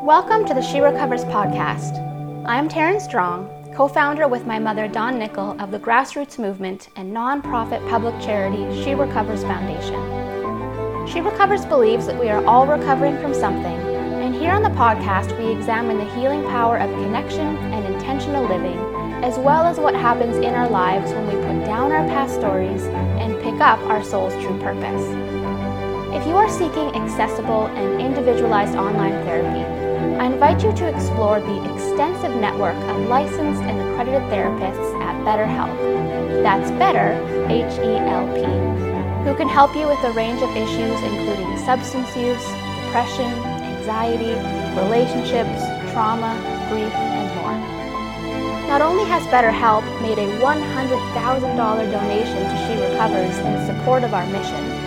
Welcome to the She Recovers podcast. I'm Taryn Strong, co founder with my mother Dawn Nickel of the grassroots movement and nonprofit public charity She Recovers Foundation. She Recovers believes that we are all recovering from something, and here on the podcast, we examine the healing power of connection and intentional living, as well as what happens in our lives when we put down our past stories and pick up our soul's true purpose. If you are seeking accessible and individualized online therapy, I invite you to explore the extensive network of licensed and accredited therapists at BetterHelp. That's Better, H E L P, who can help you with a range of issues including substance use, depression, anxiety, relationships, trauma, grief, and more. Not only has BetterHelp made a $100,000 donation to She Recovers in support of our mission,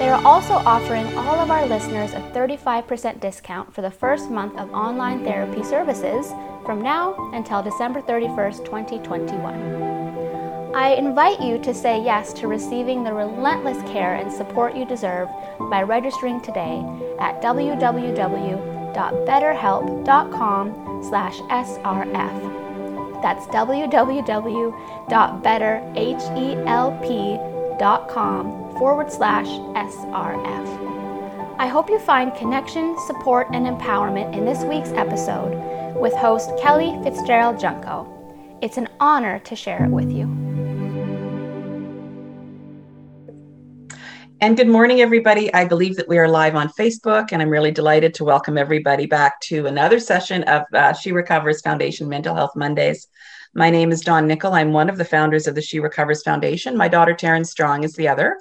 they are also offering all of our listeners a 35% discount for the first month of online therapy services from now until December 31st, 2021. I invite you to say yes to receiving the relentless care and support you deserve by registering today at www.betterhelp.com slash srf. That's www.betterhelp.com forward slash SRF. I hope you find connection, support, and empowerment in this week's episode with host Kelly Fitzgerald Junco. It's an honor to share it with you. And good morning, everybody. I believe that we are live on Facebook, and I'm really delighted to welcome everybody back to another session of uh, She Recovers Foundation Mental Health Mondays. My name is Dawn Nickel. I'm one of the founders of the She Recovers Foundation. My daughter, Taryn Strong, is the other.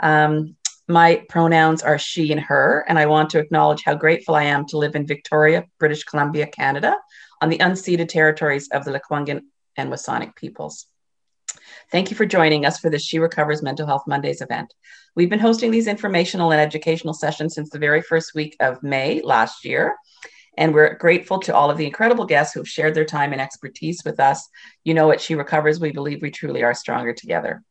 Um, my pronouns are she and her, and I want to acknowledge how grateful I am to live in Victoria, British Columbia, Canada, on the unceded territories of the Lekwungen and WSÁNEĆ peoples. Thank you for joining us for this She Recovers Mental Health Mondays event. We've been hosting these informational and educational sessions since the very first week of May last year. And we're grateful to all of the incredible guests who've shared their time and expertise with us. You know, at She Recovers, we believe we truly are stronger together.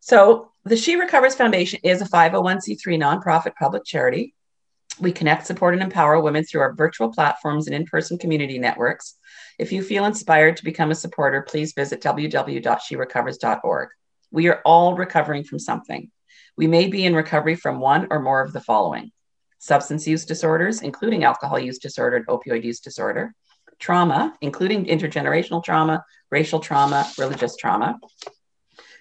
So, the She Recovers Foundation is a 501c3 nonprofit public charity. We connect, support, and empower women through our virtual platforms and in person community networks. If you feel inspired to become a supporter, please visit www.sherecovers.org. We are all recovering from something. We may be in recovery from one or more of the following substance use disorders, including alcohol use disorder and opioid use disorder, trauma, including intergenerational trauma, racial trauma, religious trauma,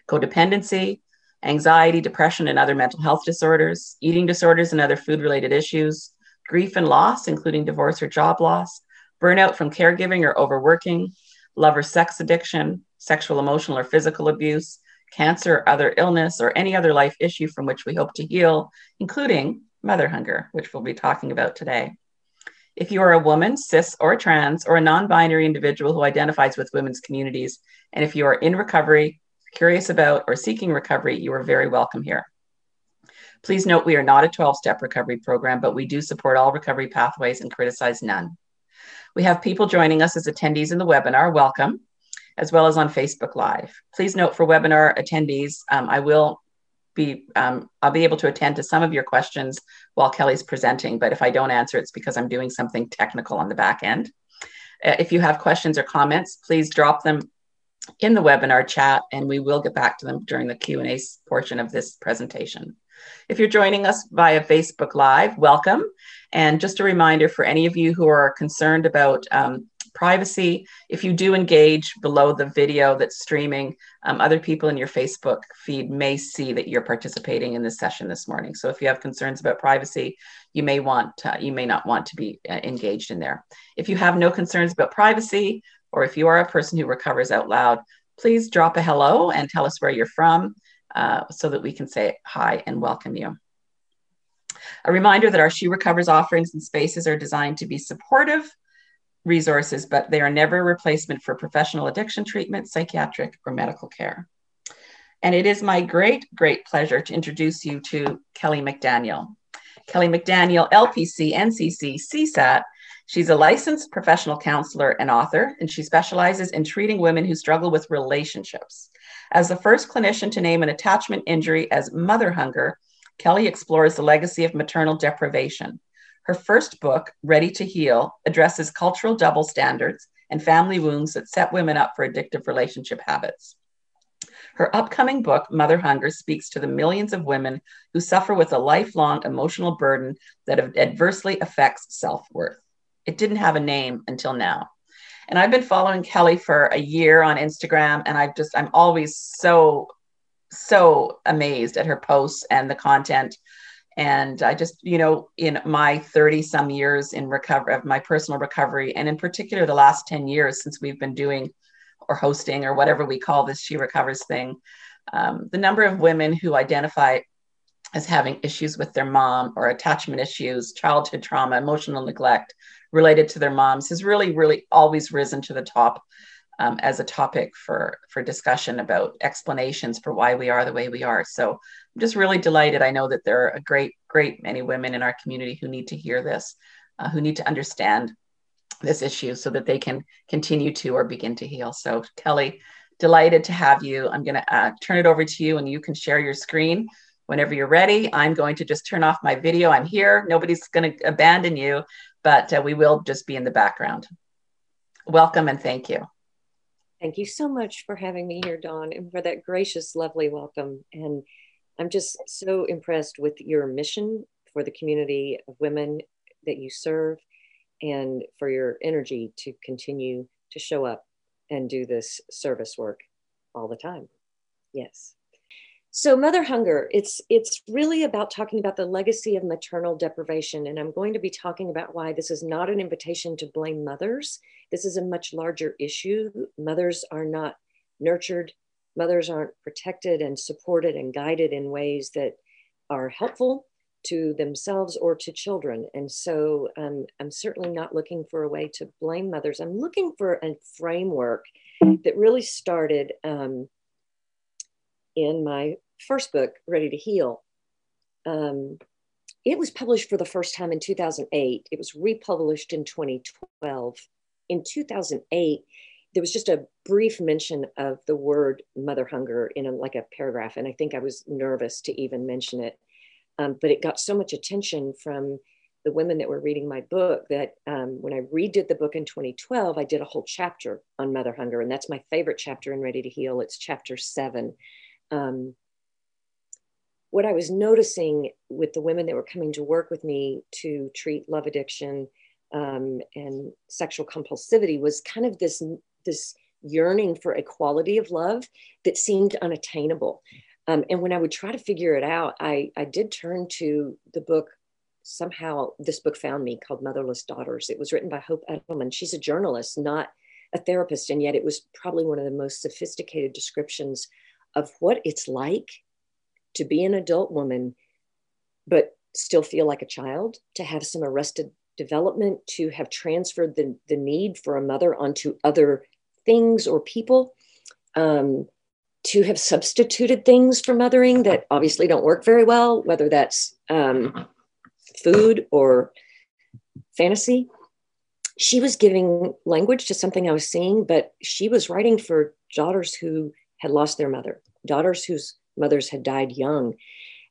codependency, anxiety, depression, and other mental health disorders, eating disorders and other food related issues, grief and loss, including divorce or job loss, burnout from caregiving or overworking, love or sex addiction, sexual, emotional, or physical abuse, cancer, other illness, or any other life issue from which we hope to heal, including mother hunger, which we'll be talking about today. If you are a woman, cis or trans, or a non binary individual who identifies with women's communities, and if you are in recovery, curious about, or seeking recovery, you are very welcome here. Please note we are not a 12 step recovery program, but we do support all recovery pathways and criticize none. We have people joining us as attendees in the webinar. Welcome, as well as on Facebook Live. Please note for webinar attendees, um, I will be um, I'll be able to attend to some of your questions while Kelly's presenting, but if I don't answer, it's because I'm doing something technical on the back end. Uh, if you have questions or comments, please drop them in the webinar chat and we will get back to them during the Q&A portion of this presentation. If you're joining us via Facebook Live, welcome. And just a reminder for any of you who are concerned about um, privacy, if you do engage below the video that's streaming, um, other people in your Facebook feed may see that you're participating in this session this morning. So if you have concerns about privacy, you may want, to, you may not want to be uh, engaged in there. If you have no concerns about privacy, or if you are a person who recovers out loud, please drop a hello and tell us where you're from uh, so that we can say hi and welcome you. A reminder that our She Recovers offerings and spaces are designed to be supportive resources, but they are never a replacement for professional addiction treatment, psychiatric, or medical care. And it is my great, great pleasure to introduce you to Kelly McDaniel. Kelly McDaniel, LPC, NCC, CSAT, She's a licensed professional counselor and author, and she specializes in treating women who struggle with relationships. As the first clinician to name an attachment injury as mother hunger, Kelly explores the legacy of maternal deprivation. Her first book, Ready to Heal, addresses cultural double standards and family wounds that set women up for addictive relationship habits. Her upcoming book, Mother Hunger, speaks to the millions of women who suffer with a lifelong emotional burden that adversely affects self worth. It didn't have a name until now. And I've been following Kelly for a year on Instagram, and I've just, I'm always so, so amazed at her posts and the content and i just you know in my 30 some years in recovery of my personal recovery and in particular the last 10 years since we've been doing or hosting or whatever we call this she recovers thing um, the number of women who identify as having issues with their mom or attachment issues childhood trauma emotional neglect related to their moms has really really always risen to the top um, as a topic for for discussion about explanations for why we are the way we are. So I'm just really delighted. I know that there are a great, great many women in our community who need to hear this, uh, who need to understand this issue so that they can continue to or begin to heal. So Kelly, delighted to have you. I'm going to uh, turn it over to you, and you can share your screen whenever you're ready. I'm going to just turn off my video. I'm here. Nobody's going to abandon you, but uh, we will just be in the background. Welcome and thank you. Thank you so much for having me here, Dawn, and for that gracious, lovely welcome. And I'm just so impressed with your mission for the community of women that you serve and for your energy to continue to show up and do this service work all the time. Yes. So mother hunger, it's it's really about talking about the legacy of maternal deprivation and I'm going to be talking about why this is not an invitation to blame mothers. This is a much larger issue. Mothers are not nurtured, mothers aren't protected and supported and guided in ways that are helpful to themselves or to children. And so um, I'm certainly not looking for a way to blame mothers. I'm looking for a framework that really started um, in my first book, Ready to Heal. Um, it was published for the first time in 2008. It was republished in 2012. In 2008, there was just a brief mention of the word mother hunger in a, like a paragraph, and I think I was nervous to even mention it. Um, but it got so much attention from the women that were reading my book that um, when I redid the book in 2012, I did a whole chapter on mother hunger, and that's my favorite chapter in Ready to Heal. It's chapter seven. Um, what I was noticing with the women that were coming to work with me to treat love addiction um, and sexual compulsivity was kind of this this yearning for a quality of love that seemed unattainable. Um, and when I would try to figure it out, I, I did turn to the book. Somehow, this book found me called Motherless Daughters. It was written by Hope Edelman. She's a journalist, not a therapist, and yet it was probably one of the most sophisticated descriptions of what it's like to be an adult woman, but still feel like a child, to have some arrested development, to have transferred the, the need for a mother onto other things or people, um, to have substituted things for mothering that obviously don't work very well, whether that's um, food or fantasy. She was giving language to something I was seeing, but she was writing for daughters who had lost their mother, daughters whose mothers had died young.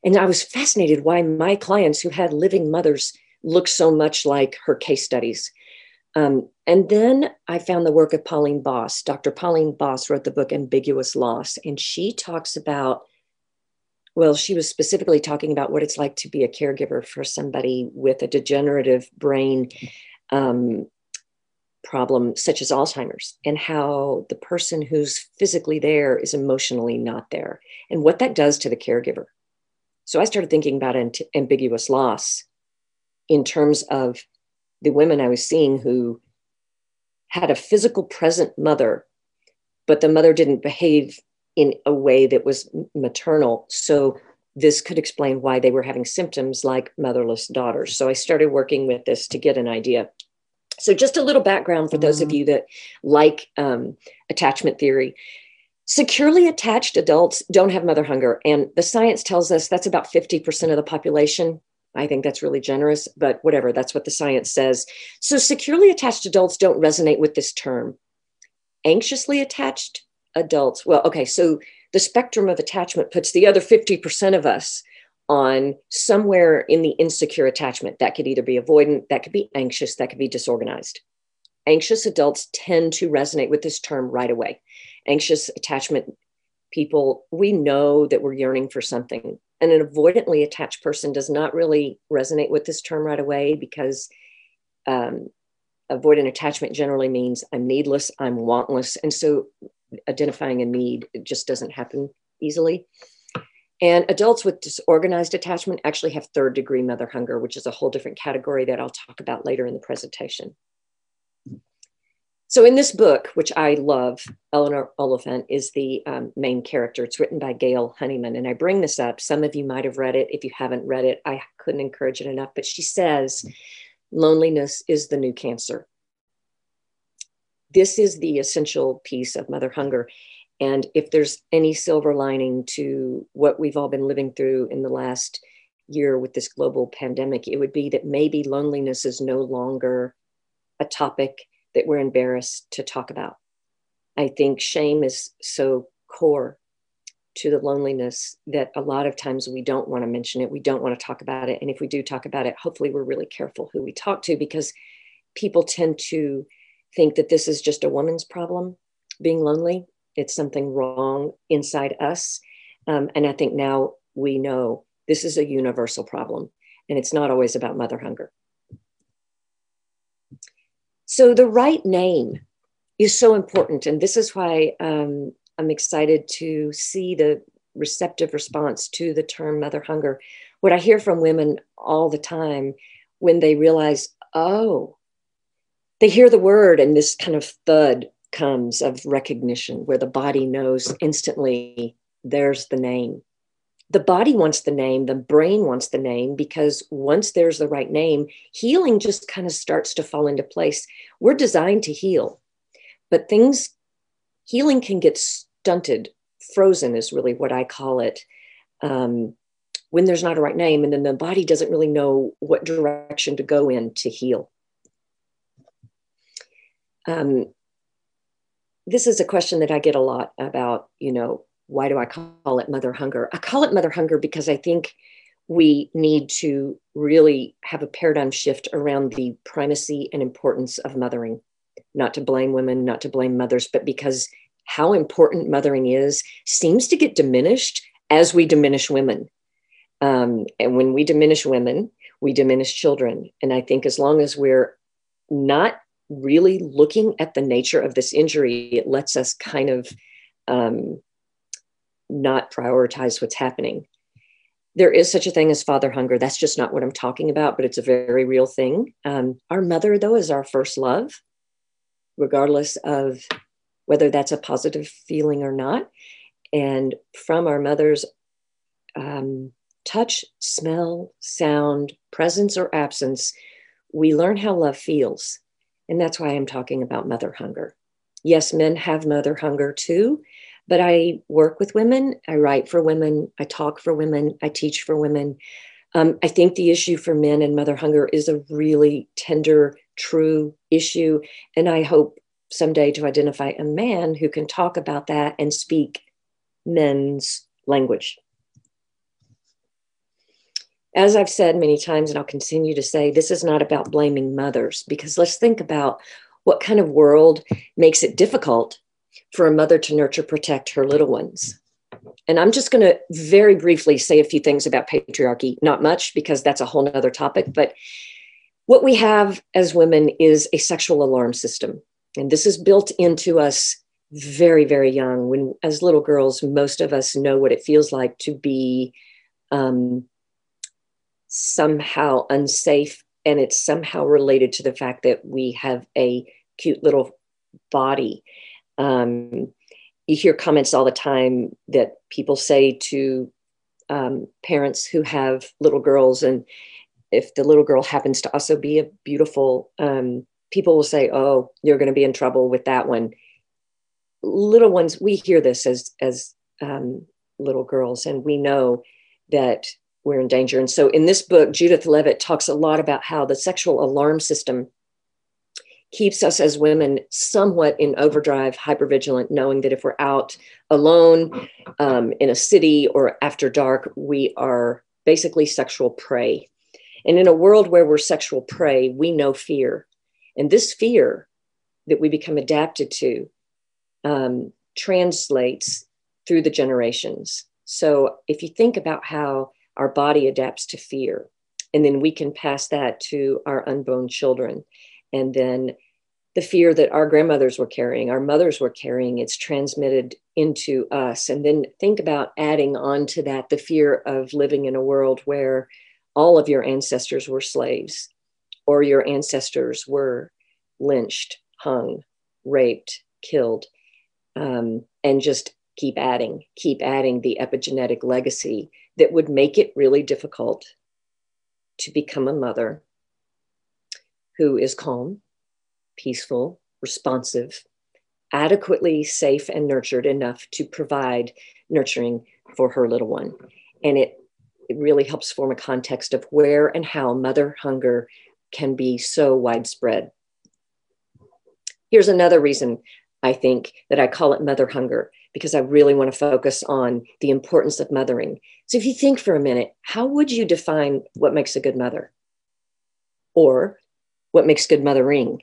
And I was fascinated why my clients who had living mothers looked so much like her case studies. Um, and then I found the work of Pauline Boss. Dr. Pauline Boss wrote the book Ambiguous Loss, and she talks about, well, she was specifically talking about what it's like to be a caregiver for somebody with a degenerative brain um, problem, such as Alzheimer's, and how the person who's physically there is emotionally not there, and what that does to the caregiver. So I started thinking about ambiguous loss in terms of the women I was seeing who had a physical present mother, but the mother didn't behave in a way that was maternal. So this could explain why they were having symptoms like motherless daughters. So I started working with this to get an idea. So, just a little background for those of mm-hmm. you that like um, attachment theory. Securely attached adults don't have mother hunger. And the science tells us that's about 50% of the population. I think that's really generous, but whatever, that's what the science says. So, securely attached adults don't resonate with this term. Anxiously attached adults, well, okay, so the spectrum of attachment puts the other 50% of us on somewhere in the insecure attachment. That could either be avoidant, that could be anxious, that could be disorganized. Anxious adults tend to resonate with this term right away. Anxious attachment people, we know that we're yearning for something. And an avoidantly attached person does not really resonate with this term right away because um, avoidant attachment generally means I'm needless, I'm wantless. And so identifying a need just doesn't happen easily. And adults with disorganized attachment actually have third degree mother hunger, which is a whole different category that I'll talk about later in the presentation. So in this book, which I love, Eleanor Oliphant is the um, main character. It's written by Gail Honeyman. And I bring this up. Some of you might have read it. If you haven't read it, I couldn't encourage it enough. But she says, loneliness is the new cancer. This is the essential piece of mother hunger. And if there's any silver lining to what we've all been living through in the last year with this global pandemic, it would be that maybe loneliness is no longer a topic that we're embarrassed to talk about. I think shame is so core to the loneliness that a lot of times we don't want to mention it. We don't want to talk about it. And if we do talk about it, hopefully we're really careful who we talk to because people tend to think that this is just a woman's problem, being lonely. It's something wrong inside us. Um, and I think now we know this is a universal problem and it's not always about mother hunger. So the right name is so important. And this is why um, I'm excited to see the receptive response to the term mother hunger. What I hear from women all the time when they realize, oh, they hear the word and this kind of thud comes of recognition where the body knows instantly there's the name the body wants the name, the brain wants the name, because once there's the right name, healing just kind of starts to fall into place. We're designed to heal, but things, healing can get stunted, frozen is really what I call it. Um, when there's not a right name, and then the body doesn't really know what direction to go in to heal. Um, this is a question that I get a lot about, you know, why do I call it mother hunger? I call it mother hunger because I think we need to really have a paradigm shift around the primacy and importance of mothering. Not to blame women, not to blame mothers, but because how important mothering is seems to get diminished as we diminish women. Um, and when we diminish women, we diminish children. And I think as long as we're not really looking at the nature of this injury, it lets us kind of um, not prioritize what's happening. There is such a thing as father hunger. That's just not what I'm talking about, but it's a very real thing. Um, our mother, though, is our first love, regardless of whether that's a positive feeling or not. And from our mother's um, touch, smell, sound, presence, or absence, we learn how love feels. And that's why I'm talking about mother hunger. Yes, men have mother hunger too, but I work with women, I write for women, I talk for women, I teach for women. Um, I think the issue for men and mother hunger is a really tender, true issue. And I hope someday to identify a man who can talk about that and speak men's language. As I've said many times, and I'll continue to say, this is not about blaming mothers, because let's think about what kind of world makes it difficult for a mother to nurture, protect her little ones. And I'm just going to very briefly say a few things about patriarchy, not much because that's a whole other topic. But what we have as women is a sexual alarm system. And this is built into us very, very young. When, as little girls, most of us know what it feels like to be um, somehow unsafe. And it's somehow related to the fact that we have a cute little body um, you hear comments all the time that people say to um, parents who have little girls, and if the little girl happens to also be a beautiful, um, people will say, "Oh, you're going to be in trouble with that one." Little ones, we hear this as as um, little girls, and we know that we're in danger. And so, in this book, Judith Levitt talks a lot about how the sexual alarm system keeps us as women somewhat in overdrive, hypervigilant, knowing that if we're out alone um, in a city or after dark, we are basically sexual prey. And in a world where we're sexual prey, we know fear. And this fear that we become adapted to um, translates through the generations. So if you think about how our body adapts to fear, and then we can pass that to our unborn children, and then the fear that our grandmothers were carrying, our mothers were carrying, it's transmitted into us. And then think about adding on to that the fear of living in a world where all of your ancestors were slaves or your ancestors were lynched, hung, raped, killed, um, and just keep adding, keep adding the epigenetic legacy that would make it really difficult to become a mother who is calm, peaceful, responsive, adequately safe and nurtured enough to provide nurturing for her little one. And it, it really helps form a context of where and how mother hunger can be so widespread. Here's another reason I think that I call it mother hunger because I really want to focus on the importance of mothering. So if you think for a minute, how would you define what makes a good mother? Or what makes good mothering?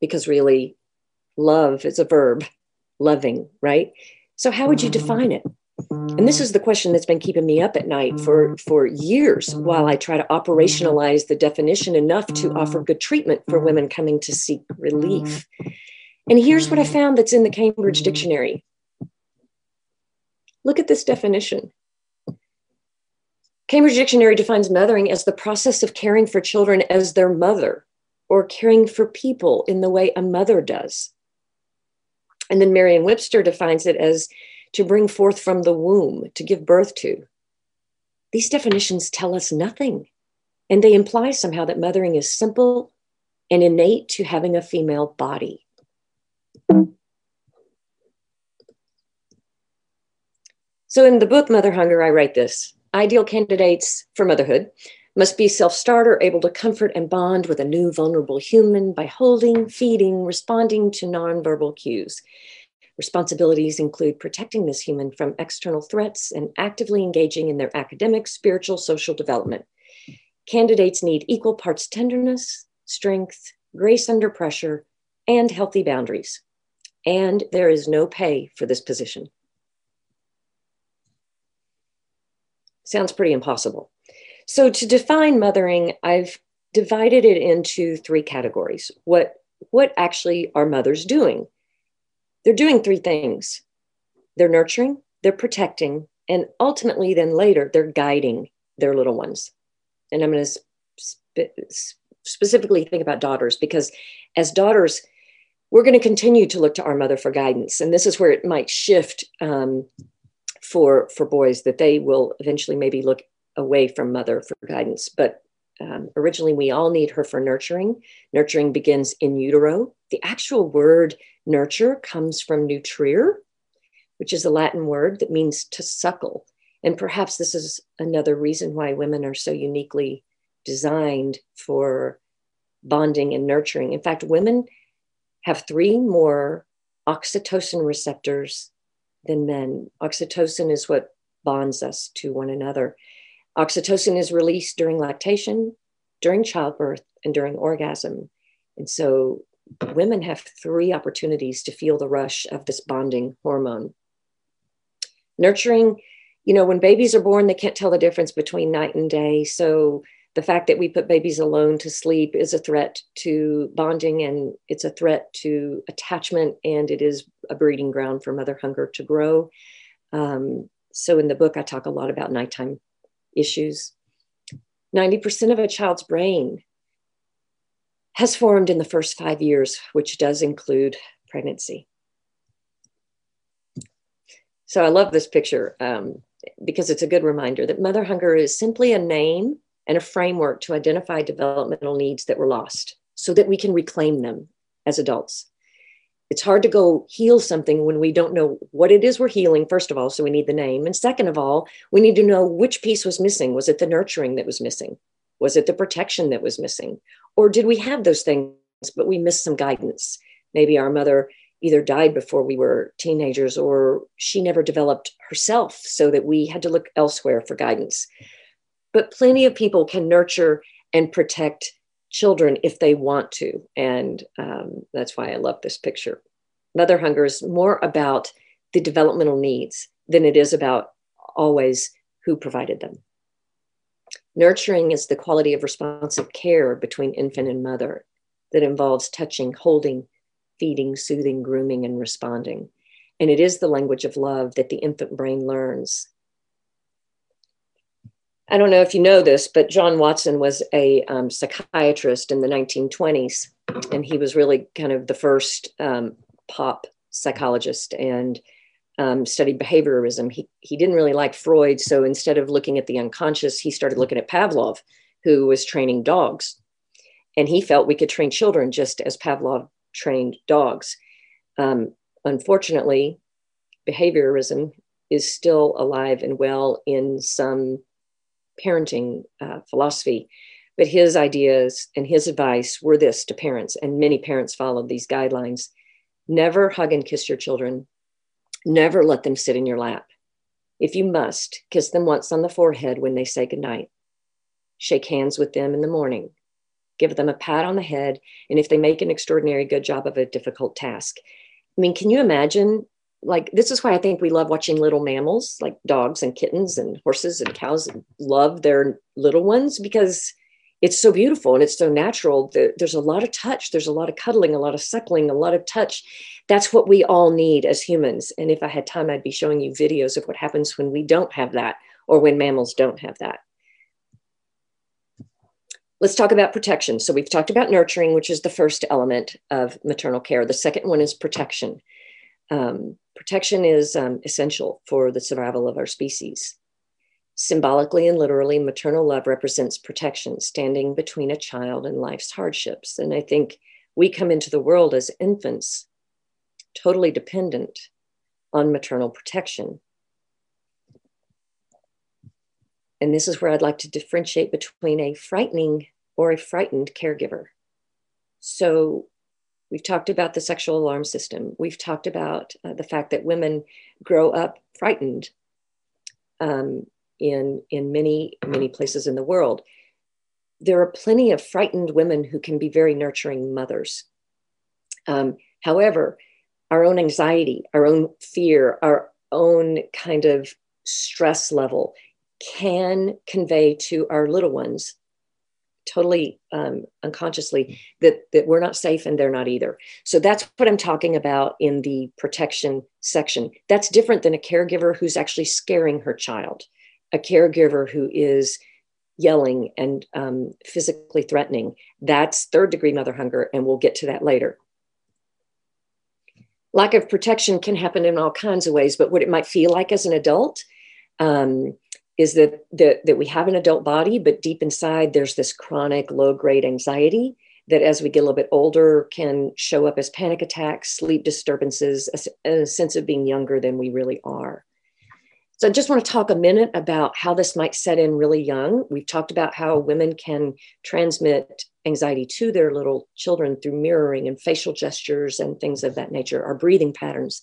Because really, love is a verb, loving, right? So how would you mm-hmm. define it? And this is the question that's been keeping me up at night for, for years while I try to operationalize the definition enough to offer good treatment for women coming to seek relief. And here's what I found that's in the Cambridge Dictionary. Look at this definition. Cambridge Dictionary defines mothering as the process of caring for children as their mother or caring for people in the way a mother does. And then Merriam Webster defines it as to bring forth from the womb, to give birth to. These definitions tell us nothing, and they imply somehow that mothering is simple and innate to having a female body. So in the book Mother Hunger, I write this ideal candidates for motherhood must be self starter, able to comfort and bond with a new vulnerable human by holding, feeding, responding to nonverbal cues. Responsibilities include protecting this human from external threats and actively engaging in their academic, spiritual, social development. Candidates need equal parts tenderness, strength, grace under pressure, and healthy boundaries. And there is no pay for this position. Sounds pretty impossible. So, to define mothering, I've divided it into three categories. What, what actually are mothers doing? They're doing three things they're nurturing, they're protecting, and ultimately, then later, they're guiding their little ones. And I'm going to spe- specifically think about daughters because as daughters, we're going to continue to look to our mother for guidance. And this is where it might shift um, for for boys that they will eventually maybe look away from mother for guidance. But um, originally we all need her for nurturing. Nurturing begins in utero. The actual word nurture comes from nutrire which is a latin word that means to suckle. And perhaps this is another reason why women are so uniquely designed for bonding and nurturing. In fact women have three more oxytocin receptors than men. Oxytocin is what bonds us to one another. Oxytocin is released during lactation, during childbirth, and during orgasm. And so women have three opportunities to feel the rush of this bonding hormone. Nurturing, you know, when babies are born, they can't tell the difference between night and day. So the fact that we put babies alone to sleep is a threat to bonding and it's a threat to attachment and it is a breeding ground for mother hunger to grow. Um, so in the book i talk a lot about nighttime issues. 90% of a child's brain has formed in the first five years which does include pregnancy. So i love this picture um, because it's a good reminder that mother hunger is simply a name and a framework to identify developmental needs that were lost so that we can reclaim them as adults. It's hard to go heal something when we don't know what it is we're healing, first of all, so we need the name. And second of all, we need to know which piece was missing. Was it the nurturing that was missing? Was it the protection that was missing? Or did we have those things, but we missed some guidance? Maybe our mother either died before we were teenagers or she never developed herself so that we had to look elsewhere for guidance. But plenty of people can nurture and protect children if they want to. And um, that's why I love this picture. Mother hunger is more about the developmental needs than it is about always who provided them. Nurturing is the quality of responsive care between infant and mother that involves touching, holding, feeding, soothing, grooming, and responding. And it is the language of love that the infant brain learns. I don't know if you know this, but John Watson was a um, psychiatrist in the 1920s, and he was really kind of the first um, pop psychologist and um, studied behaviorism. He, he didn't really like Freud, so instead of looking at the unconscious, he started looking at Pavlov, who was training dogs. And he felt we could train children just as Pavlov trained dogs. Um, unfortunately, behaviorism is still alive and well in some parenting uh, philosophy. But his ideas and his advice were this to parents, and many parents followed these guidelines never hug and kiss your children, never let them sit in your lap. If you must, kiss them once on the forehead when they say goodnight. Shake hands with them in the morning. Give them a pat on the head, and if they make an extraordinary good job of a difficult task. I mean, can you imagine like this is why I think we love watching little mammals like dogs and kittens and horses and cows love their little ones because it's so beautiful and it's so natural. There's a lot of touch, there's a lot of cuddling, a lot of suckling, a lot of touch. That's what we all need as humans. And if I had time, I'd be showing you videos of what happens when we don't have that or when mammals don't have that. Let's talk about protection. So we've talked about nurturing, which is the first element of maternal care. The second one is protection. Um, protection is um, essential for the survival of our species. Symbolically and literally, maternal love represents protection, standing between a child and life's hardships. And I think we come into the world as infants totally dependent on maternal protection. And this is where I'd like to differentiate between a frightening or a frightened caregiver. So, We've talked about the sexual alarm system. We've talked about uh, the fact that women grow up frightened um, in, in many, many places in the world. There are plenty of frightened women who can be very nurturing mothers. Um, however, our own anxiety, our own fear, our own kind of stress level can convey to our little ones totally um, unconsciously that that we're not safe and they're not either. So that's what i'm talking about in the protection section. That's different than a caregiver who's actually scaring her child a caregiver who is yelling and um, physically threatening. That's third degree mother hunger and we'll get to that later. Lack of protection can happen in all kinds of ways but what it might feel like as an adult um, is that, that, that we have an adult body, but deep inside there's this chronic low grade anxiety that as we get a little bit older can show up as panic attacks, sleep disturbances, a, a sense of being younger than we really are. So I just want to talk a minute about how this might set in really young. We've talked about how women can transmit anxiety to their little children through mirroring and facial gestures and things of that nature, our breathing patterns.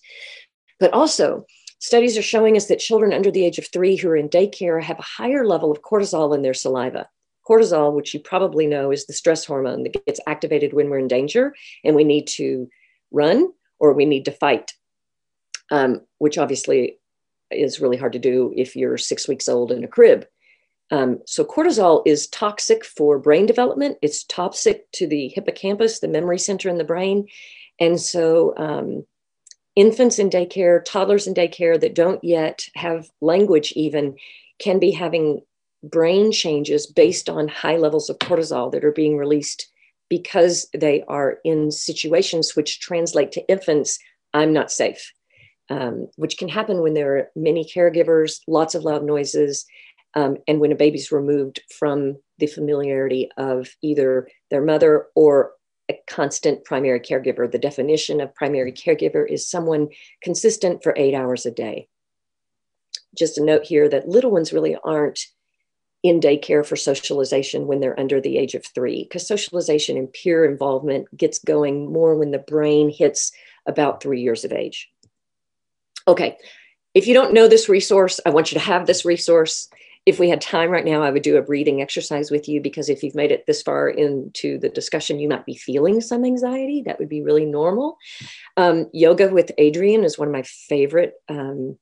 But also, Studies are showing us that children under the age of three who are in daycare have a higher level of cortisol in their saliva. Cortisol, which you probably know is the stress hormone that gets activated when we're in danger and we need to run or we need to fight, um, which obviously is really hard to do if you're six weeks old in a crib. Um, so, cortisol is toxic for brain development. It's toxic to the hippocampus, the memory center in the brain. And so, um, infants in daycare, toddlers in daycare that don't yet have language, even can be having brain changes based on high levels of cortisol that are being released because they are in situations which translate to infants I'm not safe, um, which can happen when there are many caregivers, lots of loud noises, um, and when a baby's removed from the familiarity of either their mother or a constant primary caregiver. The definition of primary caregiver is someone consistent for eight hours a day. Just a note here that little ones really aren't in daycare for socialization when they're under the age of three, because socialization and peer involvement gets going more when the brain hits about three years of age. Okay, if you don't know this resource, I want you to have this resource. If we had time right now, I would do a breathing exercise with you because if you've made it this far into the discussion, you might be feeling some anxiety. That would be really normal. Um, yoga with Adriene is one of my favorite um,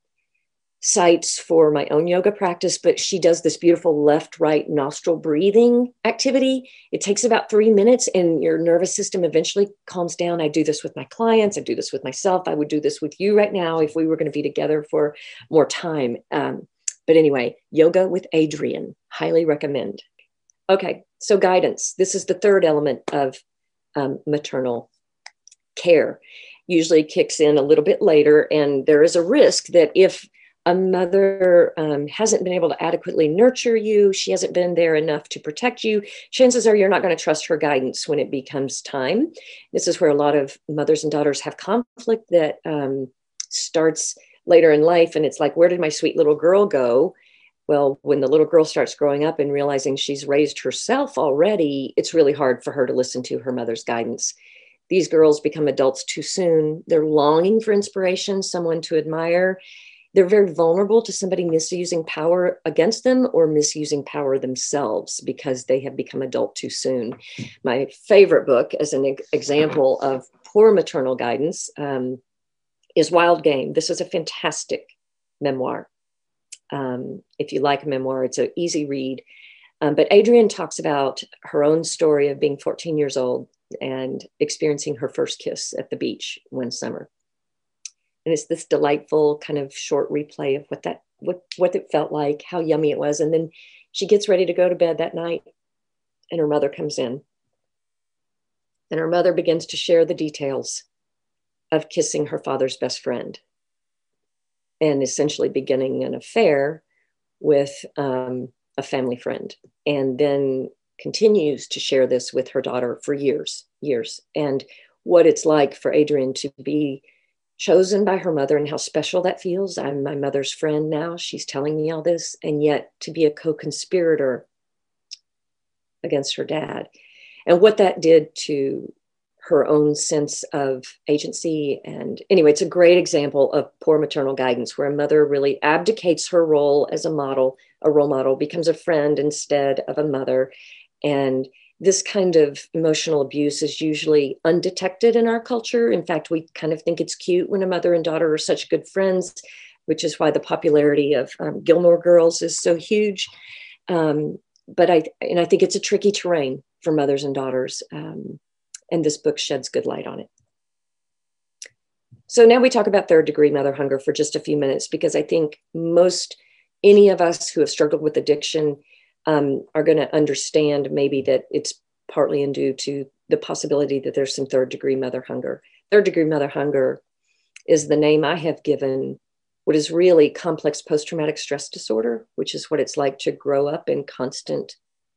sites for my own yoga practice, but she does this beautiful left right nostril breathing activity. It takes about three minutes and your nervous system eventually calms down. I do this with my clients, I do this with myself. I would do this with you right now if we were going to be together for more time. Um, but anyway, yoga with Adriene, highly recommend. Okay, so guidance. This is the third element of um, maternal care. Usually kicks in a little bit later, and there is a risk that if a mother um, hasn't been able to adequately nurture you, she hasn't been there enough to protect you, chances are you're not going to trust her guidance when it becomes time. This is where a lot of mothers and daughters have conflict that um, starts later in life. And it's like, where did my sweet little girl go? Well, when the little girl starts growing up and realizing she's raised herself already, it's really hard for her to listen to her mother's guidance. These girls become adults too soon. They're longing for inspiration, someone to admire they're very vulnerable to somebody misusing power against them or misusing power themselves because they have become adult too soon. My favorite book, as an example of poor maternal guidance, um, is Wild Game. This is a fantastic memoir. Um, if you like a memoir, it's an easy read. Um, but Adrienne talks about her own story of being 14 years old and experiencing her first kiss at the beach one summer and it's this delightful kind of short replay of what that what what it felt like how yummy it was and then she gets ready to go to bed that night and her mother comes in and her mother begins to share the details of kissing her father's best friend and essentially beginning an affair with um, a family friend and then continues to share this with her daughter for years years and what it's like for Adrienne to be chosen by her mother and how special that feels. I'm my mother's friend now. She's telling me all this, and yet to be a co conspirator against her dad. And what that did to her own sense of agency. And anyway, it's a great example of poor maternal guidance where a mother really abdicates her role as a model, a role model, becomes a friend instead of a mother. And this kind of emotional abuse is usually undetected in our culture. In fact, we kind of think it's cute when a mother and daughter are such good friends, which is why the popularity of um, Gilmore Girls is so huge. Um, but I and I think it's a tricky terrain for mothers and daughters, um, and this book sheds good light on it. So now we talk about third degree mother hunger for just a few minutes because I think most any of us who have struggled with addiction um, are going to understand maybe that it's partly in due to the possibility that there's some third degree mother hunger. Third degree mother hunger is the name I have given what is really complex post traumatic stress disorder, which is what it's like to grow up in constant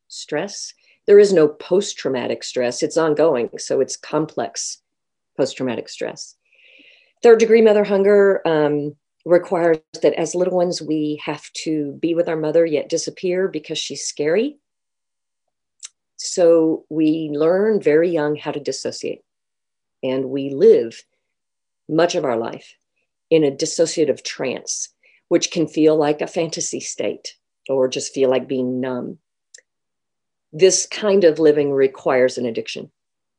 stress. There is no post traumatic stress, it's ongoing. So it's complex post traumatic stress. Third degree mother hunger um, requires that as little ones, we have to be with our mother yet disappear because she's scary. So we learn very young how to dissociate. And we live much of our life in a dissociative trance, which can feel like a fantasy state or just feel like being numb. This kind of living requires an addiction.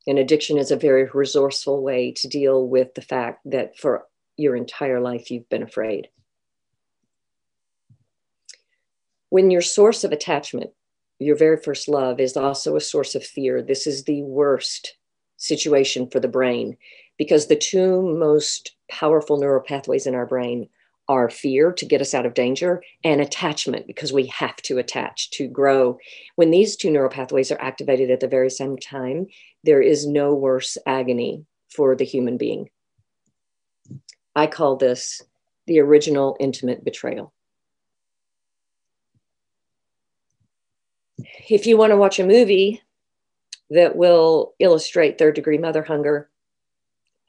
And addiction is a very resourceful way to deal with the fact that for your entire life you've been afraid. When your source of attachment, your very first love, is also a source of fear, this is the worst situation for the brain because the two most powerful neural pathways in our brain are fear to get us out of danger and attachment because we have to attach to grow. When these two neural pathways are activated at the very same time, there is no worse agony for the human being I call this the original intimate betrayal. If you want to watch a movie that will illustrate third degree mother hunger,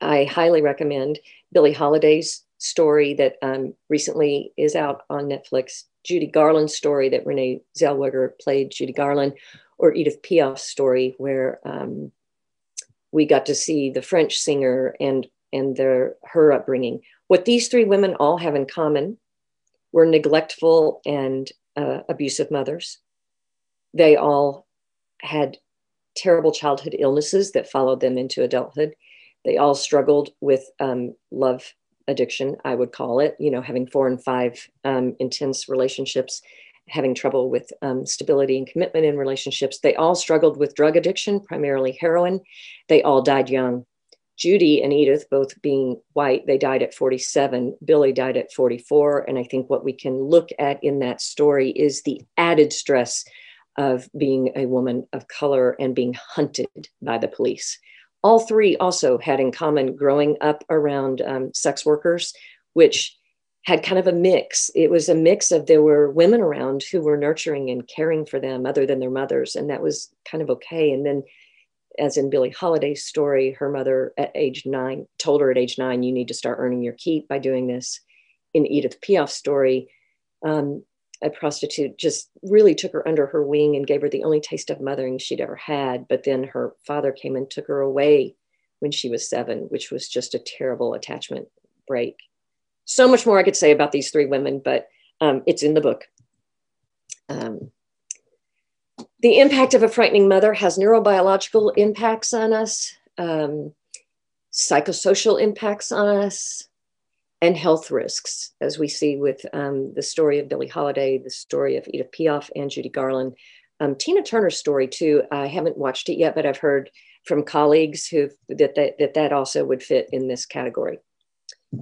I highly recommend Billie Holiday's story that um, recently is out on Netflix, Judy Garland's story that Renee Zellweger played Judy Garland, or Edith Piaf's story where um, we got to see the French singer and and their her upbringing. What these three women all have in common were neglectful and uh, abusive mothers. They all had terrible childhood illnesses that followed them into adulthood. They all struggled with um, love addiction, I would call it, you know, having four and five um, intense relationships, having trouble with um, stability and commitment in relationships. They all struggled with drug addiction, primarily heroin. They all died young. Judy and Edith, both being white, they died at 47. Billie died at 44. And I think what we can look at in that story is the added stress of being a woman of color and being hunted by the police. All three also had in common growing up around um, sex workers, which had kind of a mix. It was a mix of there were women around who were nurturing and caring for them other than their mothers, and that was kind of okay. And then, as in Billie Holiday's story, her mother at age nine told her at age nine, you need to start earning your keep by doing this. In Edith Piaf's story, um, a prostitute just really took her under her wing and gave her the only taste of mothering she'd ever had. But then her father came and took her away when she was seven, which was just a terrible attachment break. So much more I could say about these three women, but um, it's in the book. Um, the impact of a frightening mother has neurobiological impacts on us, um, psychosocial impacts on us, and health risks, as we see with um, the story of Billie Holiday, the story of Edith Piaf and Judy Garland. Um, Tina Turner's story too. I haven't watched it yet, but I've heard from colleagues who that, that that that also would fit in this category.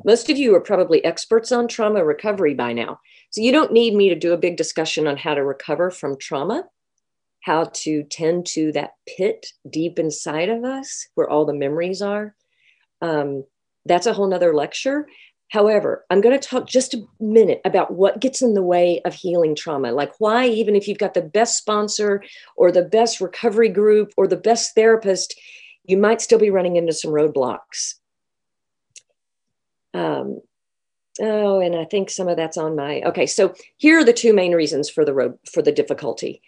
Most of you are probably experts on trauma recovery by now, so you don't need me to do a big discussion on how to recover from trauma, how to tend to that pit deep inside of us where all the memories are. Um, that's a whole nother lecture However, I'm going to talk just a minute about what gets in the way of healing trauma. Like, why, even if you've got the best sponsor or the best recovery group or the best therapist, you might still be running into some roadblocks. Um, oh, and I think some of that's on my. Okay, so here are the two main reasons for the road for the difficulty.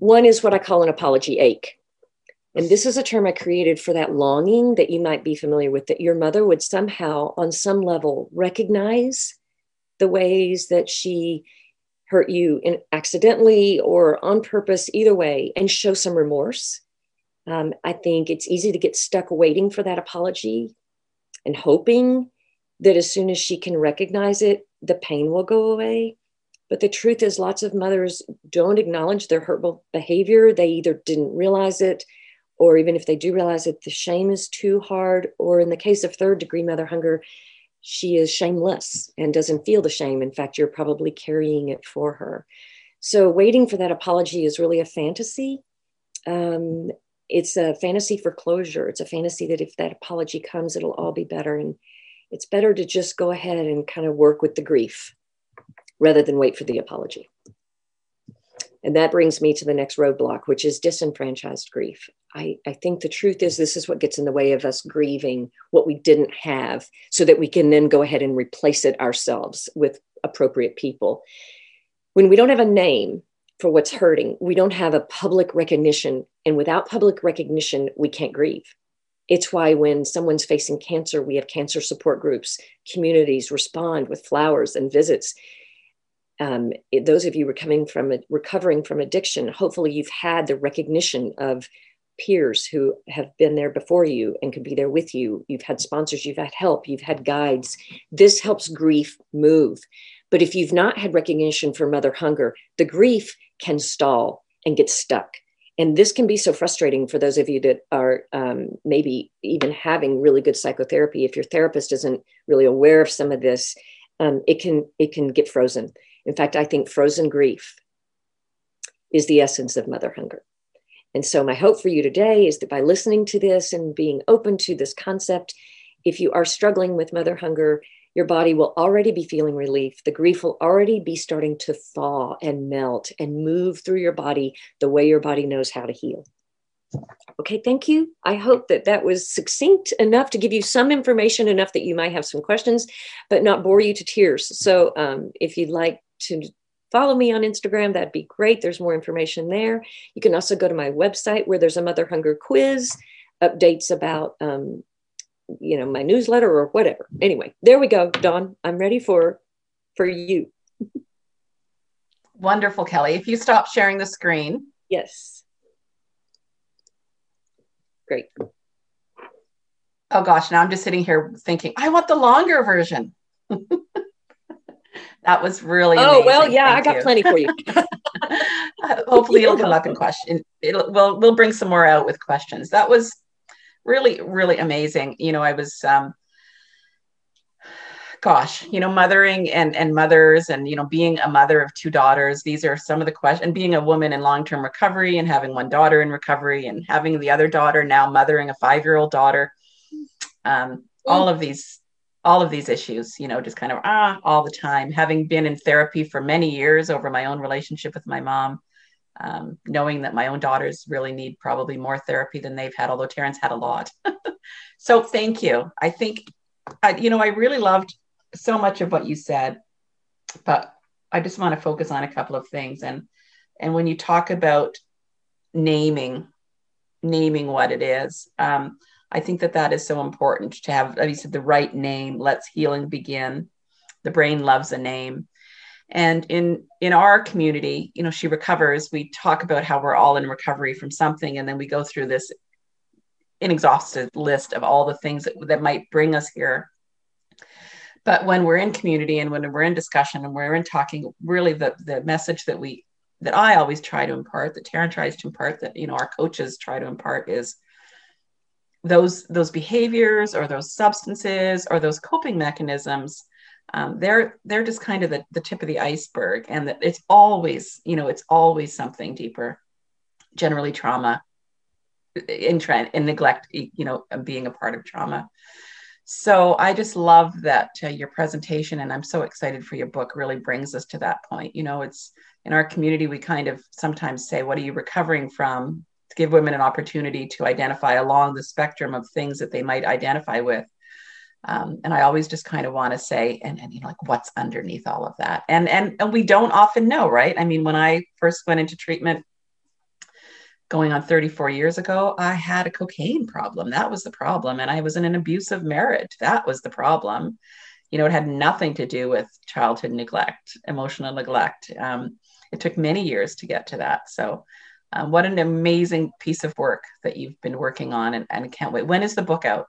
One is what I call an apology ache. And this is a term I created for that longing that you might be familiar with that your mother would somehow, on some level, recognize the ways that she hurt you in, accidentally or on purpose, either way, and show some remorse. Um, I think it's easy to get stuck waiting for that apology and hoping that as soon as she can recognize it, the pain will go away. But the truth is, lots of mothers don't acknowledge their hurtful behavior. They either didn't realize it or even if they do realize that the shame is too hard, or in the case of third degree mother hunger, she is shameless and doesn't feel the shame. In fact, you're probably carrying it for her. So, waiting for that apology is really a fantasy. Um, it's a fantasy for closure. It's a fantasy that if that apology comes, it'll all be better. And it's better to just go ahead and kind of work with the grief rather than wait for the apology. And that brings me to the next roadblock, which is disenfranchised grief. I, I think the truth is, this is what gets in the way of us grieving what we didn't have so that we can then go ahead and replace it ourselves with appropriate people. When we don't have a name for what's hurting, we don't have a public recognition. And without public recognition, we can't grieve. It's why when someone's facing cancer, we have cancer support groups, communities respond with flowers and visits um, those of you were coming from recovering from addiction, hopefully you've had the recognition of peers who have been there before you and could be there with you. You've had sponsors, you've had help, you've had guides. This helps grief move. But if you've not had recognition for mother hunger, the grief can stall and get stuck. And this can be so frustrating for those of you that are um, maybe even having really good psychotherapy. If your therapist isn't really aware of some of this, um, it can it can get frozen. In fact, I think frozen grief is the essence of mother hunger. And so, my hope for you today is that by listening to this and being open to this concept, if you are struggling with mother hunger, your body will already be feeling relief. The grief will already be starting to thaw and melt and move through your body the way your body knows how to heal. Okay, thank you. I hope that that was succinct enough to give you some information, enough that you might have some questions, but not bore you to tears. So, um, if you'd like to follow me on Instagram, that'd be great. There's more information there. You can also go to my website where there's a Mother Hunger quiz, updates about, um, you know, my newsletter or whatever. Anyway, there we go, Dawn. I'm ready for for you. Wonderful, Kelly. If you stop sharing the screen. Yes. Great. Oh gosh, now I'm just sitting here thinking, I want the longer version. that was really Oh, well, yeah, Thank I got you. plenty for you. Hopefully it'll come up in question. It'll we'll we'll bring some more out with questions. That was really, really amazing. You know, I was um gosh, you know, mothering and and mothers and you know, being a mother of two daughters, these are some of the questions and being a woman in long-term recovery and having one daughter in recovery and having the other daughter now mothering a five-year-old daughter. Um, all of these all of these issues, you know, just kind of ah all the time. Having been in therapy for many years over my own relationship with my mom, um, knowing that my own daughters really need probably more therapy than they've had, although Terrence had a lot. so thank you. I think, I, you know, I really loved so much of what you said, but I just want to focus on a couple of things. And and when you talk about naming, naming what it is, um, I think that that is so important to have, you said, the right name. Let's healing begin. The brain loves a name. And in in our community, you know, she recovers. We talk about how we're all in recovery from something, and then we go through this inexhaustive list of all the things that, that might bring us here but when we're in community and when we're in discussion and we're in talking really the the message that we that i always try to impart that Taryn tries to impart that you know our coaches try to impart is those those behaviors or those substances or those coping mechanisms um, they're they're just kind of the, the tip of the iceberg and that it's always you know it's always something deeper generally trauma in trend and neglect you know being a part of trauma so I just love that uh, your presentation, and I'm so excited for your book. Really brings us to that point. You know, it's in our community we kind of sometimes say, "What are you recovering from?" Give women an opportunity to identify along the spectrum of things that they might identify with. Um, and I always just kind of want to say, and, and you know, like what's underneath all of that, and and and we don't often know, right? I mean, when I first went into treatment going on 34 years ago, I had a cocaine problem. That was the problem. And I was in an abusive marriage. That was the problem. You know, it had nothing to do with childhood neglect, emotional neglect. Um, it took many years to get to that. So, um, what an amazing piece of work that you've been working on and, and can't wait. When is the book out?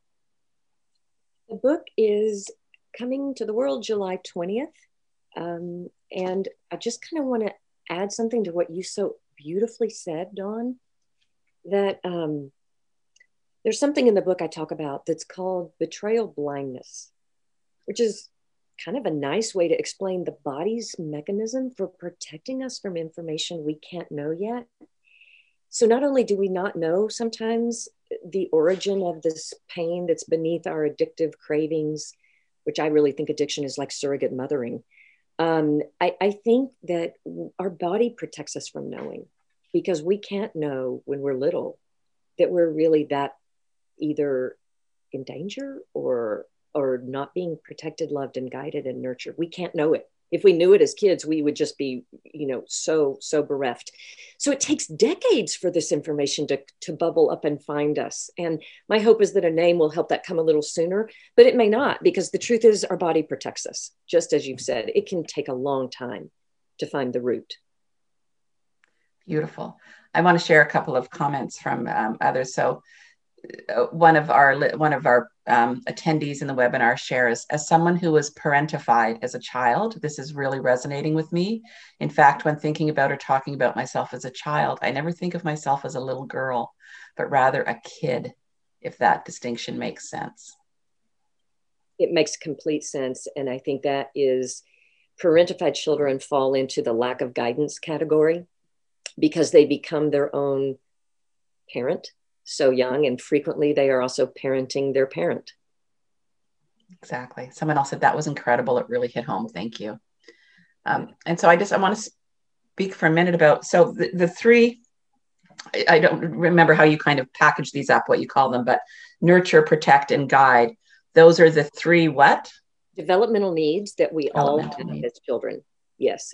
The book is coming to the world July 20th. Um, and I just kind of want to add something to what you so beautifully said, Dawn that um, there's something in the book I talk about that's called betrayal blindness, which is kind of a nice way to explain the body's mechanism for protecting us from information we can't know yet. So, not only do we not know sometimes the origin of this pain that's beneath our addictive cravings, which I really think addiction is like surrogate mothering. Um, I, I think that our body protects us from knowing because we can't know when we're little that we're really that either in danger or or not being protected loved and guided and nurtured we can't know it if we knew it as kids we would just be you know so so bereft so it takes decades for this information to, to bubble up and find us and my hope is that a name will help that come a little sooner but it may not because the truth is our body protects us just as you've said it can take a long time to find the root Beautiful. I want to share a couple of comments from um, others. So, one of our one of our um, attendees in the webinar shares as someone who was parentified as a child this is really resonating with me. In fact when thinking about or talking about myself as a child i never think of myself as a little girl but rather a kid if that distinction makes sense. It makes complete sense and i think that is parentified children fall into the lack of guidance category because they become their own parent so young and frequently they are also parenting their parent. Exactly. Someone else said that was incredible. It really hit home. Thank you. Um, and so i just i want to speak for a minute about so the, the three I, I don't remember how you kind of package these up what you call them but nurture protect and guide. Those are the three what? Developmental needs that we all have as children. Yes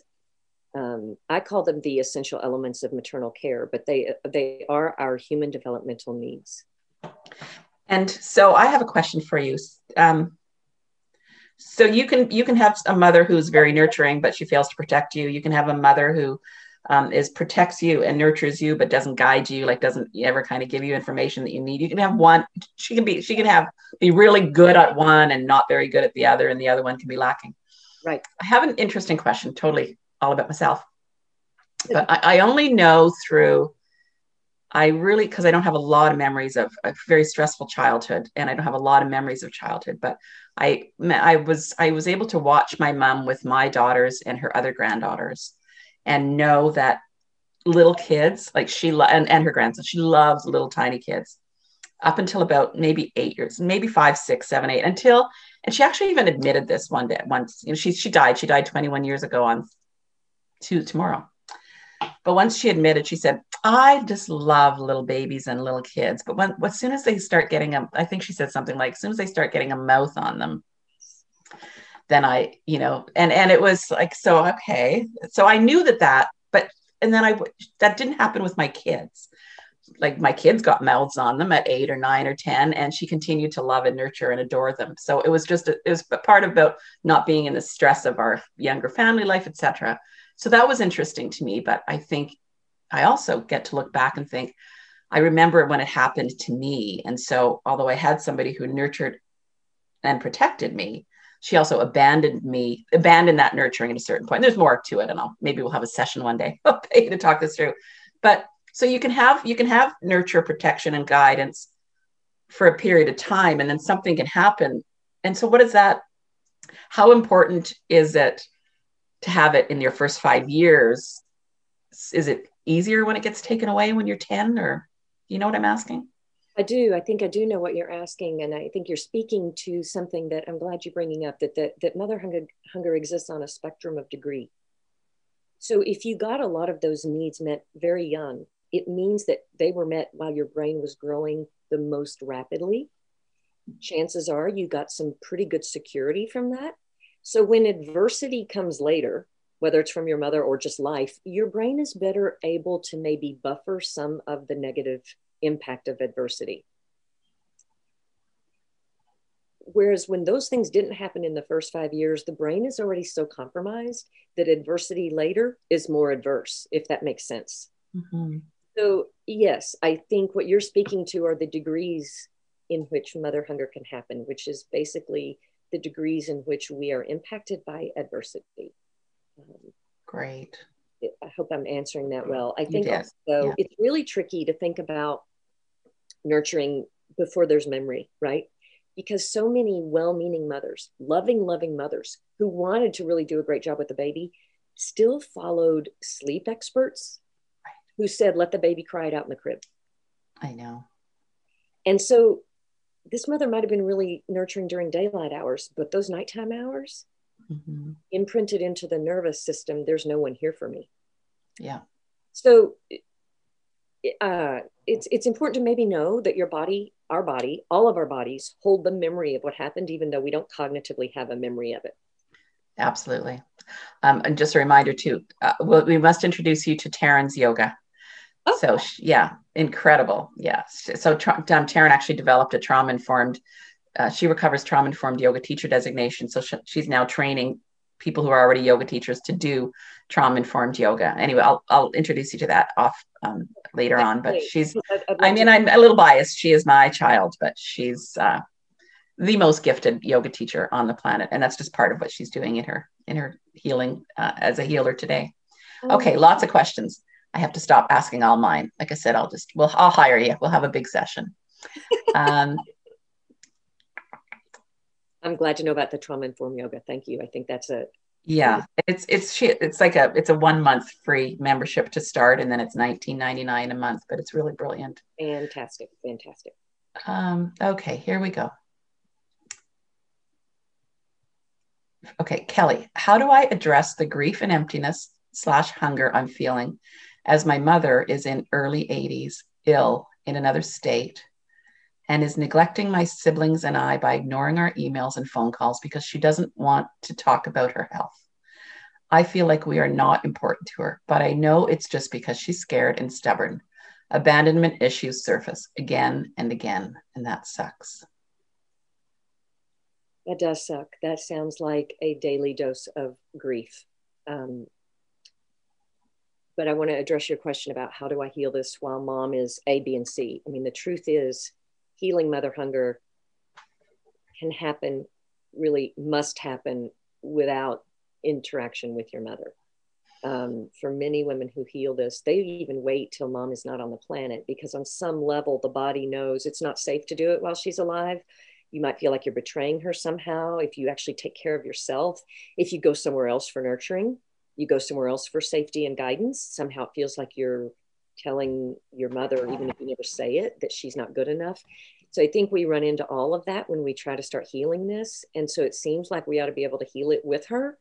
um, I call them the essential elements of maternal care, but they they are our human developmental needs. And so I have a question for you. Um, so you can you can have a mother who's very nurturing but she fails to protect you you can have a mother who um, is protects you and nurtures you but doesn't guide you like doesn't ever kind of give you information that you need you can have one she can be she can have be really good at one and not very good at the other and the other one can be lacking right i have an interesting question totally all about myself but I, I only know through I really, because I don't have a lot of memories of a very stressful childhood, and I don't have a lot of memories of childhood. But I, I was, I was able to watch my mom with my daughters and her other granddaughters, and know that little kids, like she lo- and, and her grandson, she loves little tiny kids, up until about maybe eight years, maybe five, six, seven, eight, until, and she actually even admitted this one day. Once, you know, she she died. She died 21 years ago on to tomorrow but once she admitted, she said, I just love little babies and little kids. But when as soon as they start getting a, I think she said something like, as soon as they start getting a mouth on them, then I, you know, and and it was like, so okay. So I knew that that, but and then I that didn't happen with my kids. Like my kids got mouths on them at eight or nine or ten, and she continued to love and nurture and adore them. So it was just a, it was part about not being in the stress of our younger family life, etc so that was interesting to me. But I think I also get to look back and think, I remember when it happened to me. And so, although I had somebody who nurtured and protected me, she also abandoned me, abandoned that nurturing at a certain point. There's more to it, and I'll maybe we'll have a session one day. To talk this through. But so you can have you can have nurture, protection, and guidance for a period of time, and then something can happen. And so, what is that? How important is it to have it in your first five years is it easier when it gets taken away when you're 10 or do you know what i'm asking? I do. I think i do know what you're asking and i think you're speaking to something that i'm glad you're bringing up that that, that mother hunger, hunger exists on a spectrum of degree. So if you got a lot of those needs met very young it means that they were met while your brain was growing the most rapidly. Chances are you got some pretty good security from that so when adversity comes later, whether it's from your mother or just life, your brain is better able to maybe buffer some of the negative impact of adversity. Whereas when those things didn't happen in the first five years, the brain is already so compromised that adversity later is more adverse, if that makes sense. Mm-hmm. So, yes, I think what you're speaking to are the degrees in which mother hunger can happen, which is basically the degrees in which we are impacted by adversity. Um, Great. I hope I'm answering that well. I think also yeah. it's really tricky to think about nurturing before there's memory, right? Because so many well meaning mothers, loving, loving mothers who wanted to really do a great job with the baby, still followed sleep experts who said, let the baby cry it out in the crib. I know. And so this mother might have been really nurturing during daylight hours, but those nighttime hours mm-hmm. imprinted into the nervous system, there's no one here for me. Yeah. So uh, it's it's important to maybe know that your body, our body, all of our bodies hold the memory of what happened, even though we don't cognitively have a memory of it. Absolutely. Um, and just a reminder too, uh, well, we must introduce you to Taryn's yoga. Oh. So yeah, incredible. Yes. So tra- um, Taryn actually developed a trauma informed. Uh, she recovers trauma informed yoga teacher designation. So sh- she's now training people who are already yoga teachers to do trauma informed yoga. Anyway, I'll I'll introduce you to that off um, later on. But she's. I mean, I'm a little biased. She is my child, but she's uh, the most gifted yoga teacher on the planet, and that's just part of what she's doing in her in her healing uh, as a healer today. Oh. Okay, lots of questions. I have to stop asking all mine. Like I said, I'll just, well, I'll hire you. We'll have a big session. Um, I'm glad to know about the trauma informed yoga. Thank you. I think that's a yeah. It's it's it's like a it's a one month free membership to start, and then it's 19.99 a month. But it's really brilliant. Fantastic, fantastic. Um, okay, here we go. Okay, Kelly, how do I address the grief and emptiness slash hunger I'm feeling as my mother is in early 80s, ill in another state, and is neglecting my siblings and I by ignoring our emails and phone calls because she doesn't want to talk about her health. I feel like we are not important to her, but I know it's just because she's scared and stubborn. Abandonment issues surface again and again, and that sucks. That does suck. That sounds like a daily dose of grief. Um, but I want to address your question about how do I heal this while mom is A, B, and C. I mean, the truth is, healing mother hunger can happen, really must happen without interaction with your mother. Um, for many women who heal this, they even wait till mom is not on the planet because, on some level, the body knows it's not safe to do it while she's alive. You might feel like you're betraying her somehow if you actually take care of yourself. If you go somewhere else for nurturing, you go somewhere else for safety and guidance. Somehow it feels like you're telling your mother, even if you never say it, that she's not good enough. So I think we run into all of that when we try to start healing this. And so it seems like we ought to be able to heal it with her.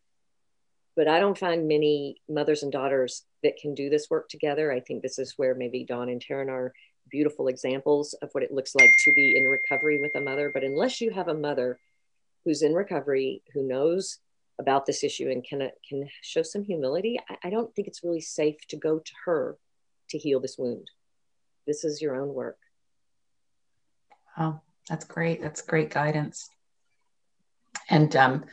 But I don't find many mothers and daughters that can do this work together. I think this is where maybe Dawn and Taryn are beautiful examples of what it looks like to be in recovery with a mother. But unless you have a mother who's in recovery, who knows about this issue and can can show some humility, I, I don't think it's really safe to go to her to heal this wound. This is your own work. Oh, that's great. That's great guidance. And um,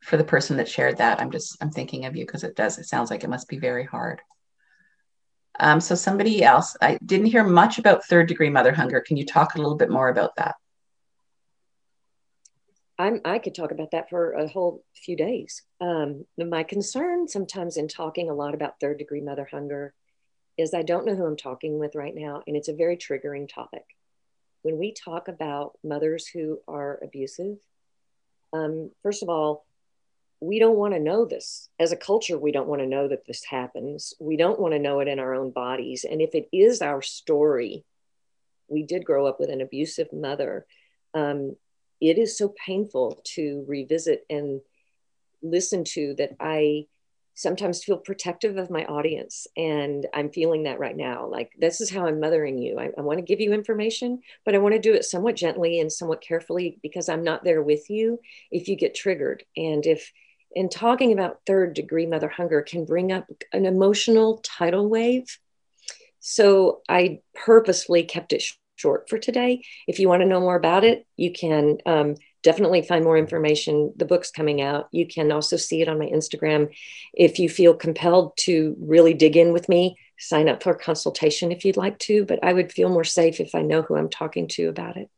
for the person that shared that, I'm just I'm thinking of you because it does. It sounds like it must be very hard. Um, so somebody else, I didn't hear much about third degree mother hunger. Can you talk a little bit more about that? I'm, I could talk about that for a whole few days. Um, my concern sometimes in talking a lot about third degree mother hunger is I don't know who I'm talking with right now, and it's a very triggering topic. When we talk about mothers who are abusive, um, first of all, we don't want to know this. As a culture, we don't want to know that this happens. We don't want to know it in our own bodies. And if it is our story, we did grow up with an abusive mother. Um, it is so painful to revisit and listen to that I sometimes feel protective of my audience. And I'm feeling that right now. Like, this is how I'm mothering you. I, I want to give you information, but I want to do it somewhat gently and somewhat carefully because I'm not there with you if you get triggered. And if, in talking about third degree mother hunger, can bring up an emotional tidal wave. So I purposefully kept it short for today. If you want to know more about it, you can um, definitely find more information. The book's coming out. You can also see it on my Instagram. If you feel compelled to really dig in with me, sign up for a consultation if you'd like to. But I would feel more safe if I know who I'm talking to about it.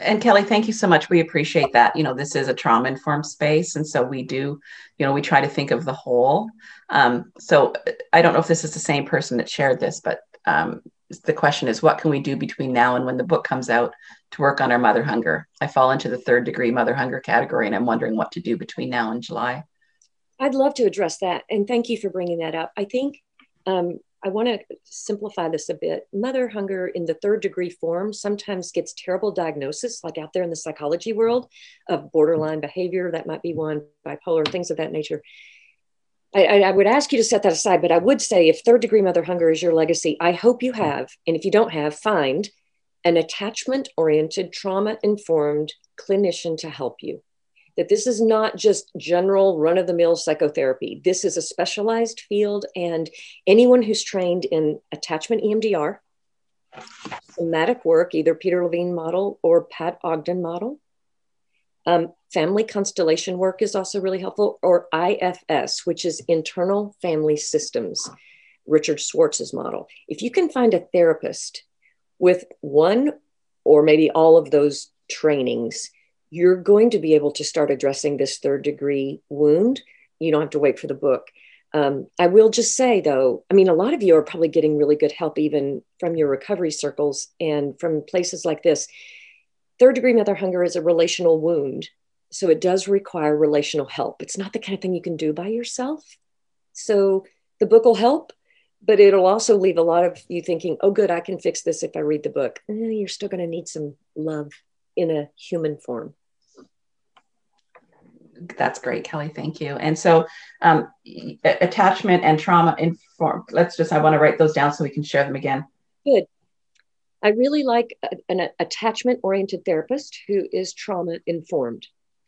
And Kelly, thank you so much. We appreciate that. You know, this is a trauma informed space. And so we do, you know, we try to think of the whole. Um, so I don't know if this is the same person that shared this, but um, the question is what can we do between now and when the book comes out to work on our mother hunger? I fall into the third degree mother hunger category and i'm wondering what to do between now and july. I'd love to address that and thank you for bringing that up. I think um, i want to simplify this a bit. Mother hunger in the third degree form sometimes gets terrible diagnosis like out there in the psychology world of borderline behavior. That might be one bipolar things of that nature I, I, would ask you to set that aside, but I would say if third degree mother hunger is your legacy, I hope you mm-hmm. have. And if you don't have, find an attachment oriented, trauma informed clinician to help you. That this is not just general run of the mill psychotherapy. This is a specialized field, and anyone who's trained in attachment EMDR, somatic work, either Peter Levine model or Pat Ogden model, um, family constellation work is also really helpful, or IFS, which is internal family systems, Richard Schwartz's model. If you can find a therapist with one or maybe all of those trainings, you're going to be able to start addressing this third degree wound. You don't have to wait for the book. Um, I will just say, though, I mean, a lot of you are probably getting really good help even from your recovery circles and from places like this. Third degree mother hunger is a relational wound. So it does require relational help. It's not the kind of thing you can do by yourself. So the book will help, but it'll also leave a lot of you thinking, oh, good, I can fix this if I read the book. Eh, you're still going to need some love in a human form. That's great, Kelly. Thank you. And so, um, attachment and trauma informed. Let's just, I want to write those down so we can share them again. Good. I really like a, an attachment oriented therapist who is trauma informed.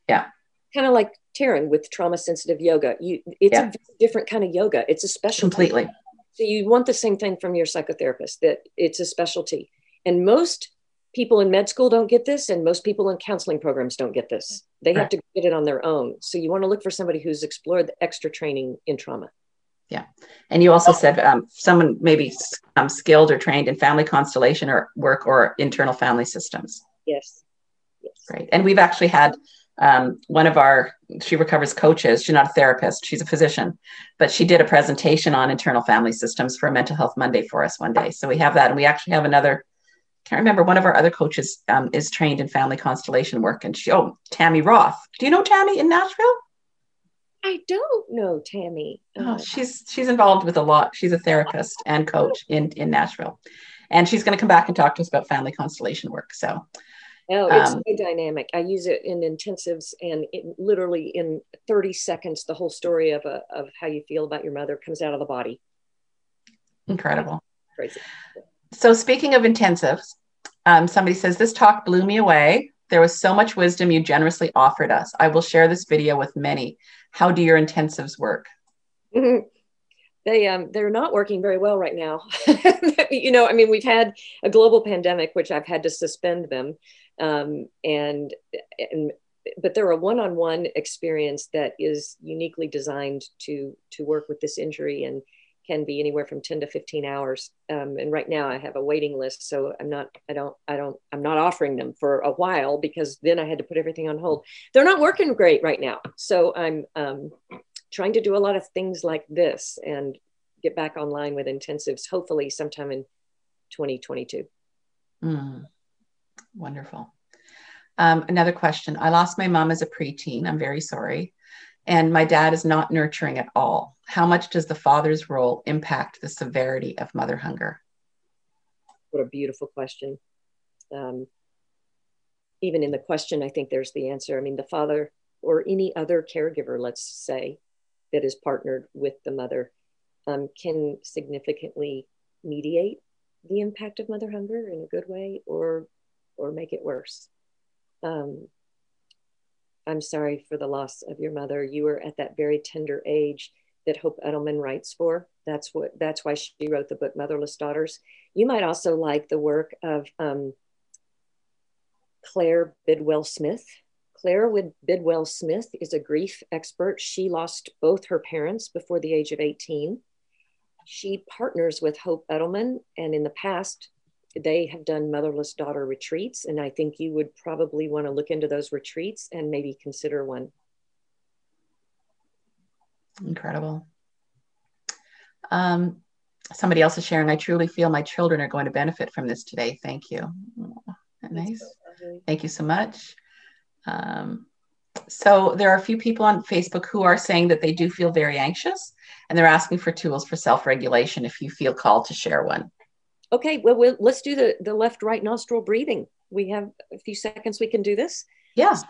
Yeah. Kind of like Taryn with trauma sensitive yoga. You, it's yeah. a different kind of yoga. It's a specialty. Completely. So you want the same thing from your psychotherapist that it's a specialty. And most people in med school don't get this, and most people in counseling programs don't get this. They have to get it on their own. So you want to look for somebody who's explored the extra training in trauma. Yeah. And you also said um, someone maybe um, skilled or trained in family constellation or work or internal family systems. Yes. Yes. Right. And we've actually had um, one of our she recovers coaches she's not a therapist she's a physician but she did a presentation on internal family systems for mental health monday for us one day so we have that and we actually have another can't remember one of our other coaches um, is trained in family constellation work and she oh tammy roth do you know tammy in nashville i don't know tammy oh, uh, she's she's involved with a lot she's a therapist and coach in in nashville and she's going to come back and talk to us about family constellation work so Oh, it's um, dynamic. I use it in intensives, and it, literally in 30 seconds, the whole story of a, of how you feel about your mother comes out of the body. Incredible. Crazy. So, speaking of intensives, um, somebody says this talk blew me away. There was so much wisdom you generously offered us. I will share this video with many. How do your intensives work? Mm-hmm. They um, they're not working very well right now. you know, I mean, we've had a global pandemic, which I've had to suspend them um, and and but they're a one-on-one experience that is uniquely designed to to work with this injury and can be anywhere from 10 to 15 hours um, and right now i have a waiting list so i'm not i don't i don't i'm not offering them for a while because then i had to put everything on hold they're not working great right now so i'm um, trying to do a lot of things like this and get back online with intensives hopefully sometime in 2022 mm. Wonderful. Um, another question. I lost my mom as a preteen. I'm very sorry. And my dad is not nurturing at all. How much does the father's role impact the severity of mother hunger? What a beautiful question. Um, even in the question, I think there's the answer. I mean, the father or any other caregiver, let's say, that is partnered with the mother um, can significantly mediate the impact of mother hunger in a good way or or make it worse. Um, I'm sorry for the loss of your mother. You were at that very tender age that Hope Edelman writes for. That's what. That's why she wrote the book Motherless Daughters. You might also like the work of um, Claire Bidwell Smith. Claire Bidwell Smith is a grief expert. She lost both her parents before the age of 18. She partners with Hope Edelman, and in the past, they have done motherless daughter retreats, and I think you would probably want to look into those retreats and maybe consider one. Incredible. Um, somebody else is sharing. I truly feel my children are going to benefit from this today. Thank you. Nice. Thank you so much. Um, so there are a few people on Facebook who are saying that they do feel very anxious and they're asking for tools for self-regulation if you feel called to share one okay, well, we'll let's do the, the left right nostril breathing. We have a few seconds we can do this. Yes.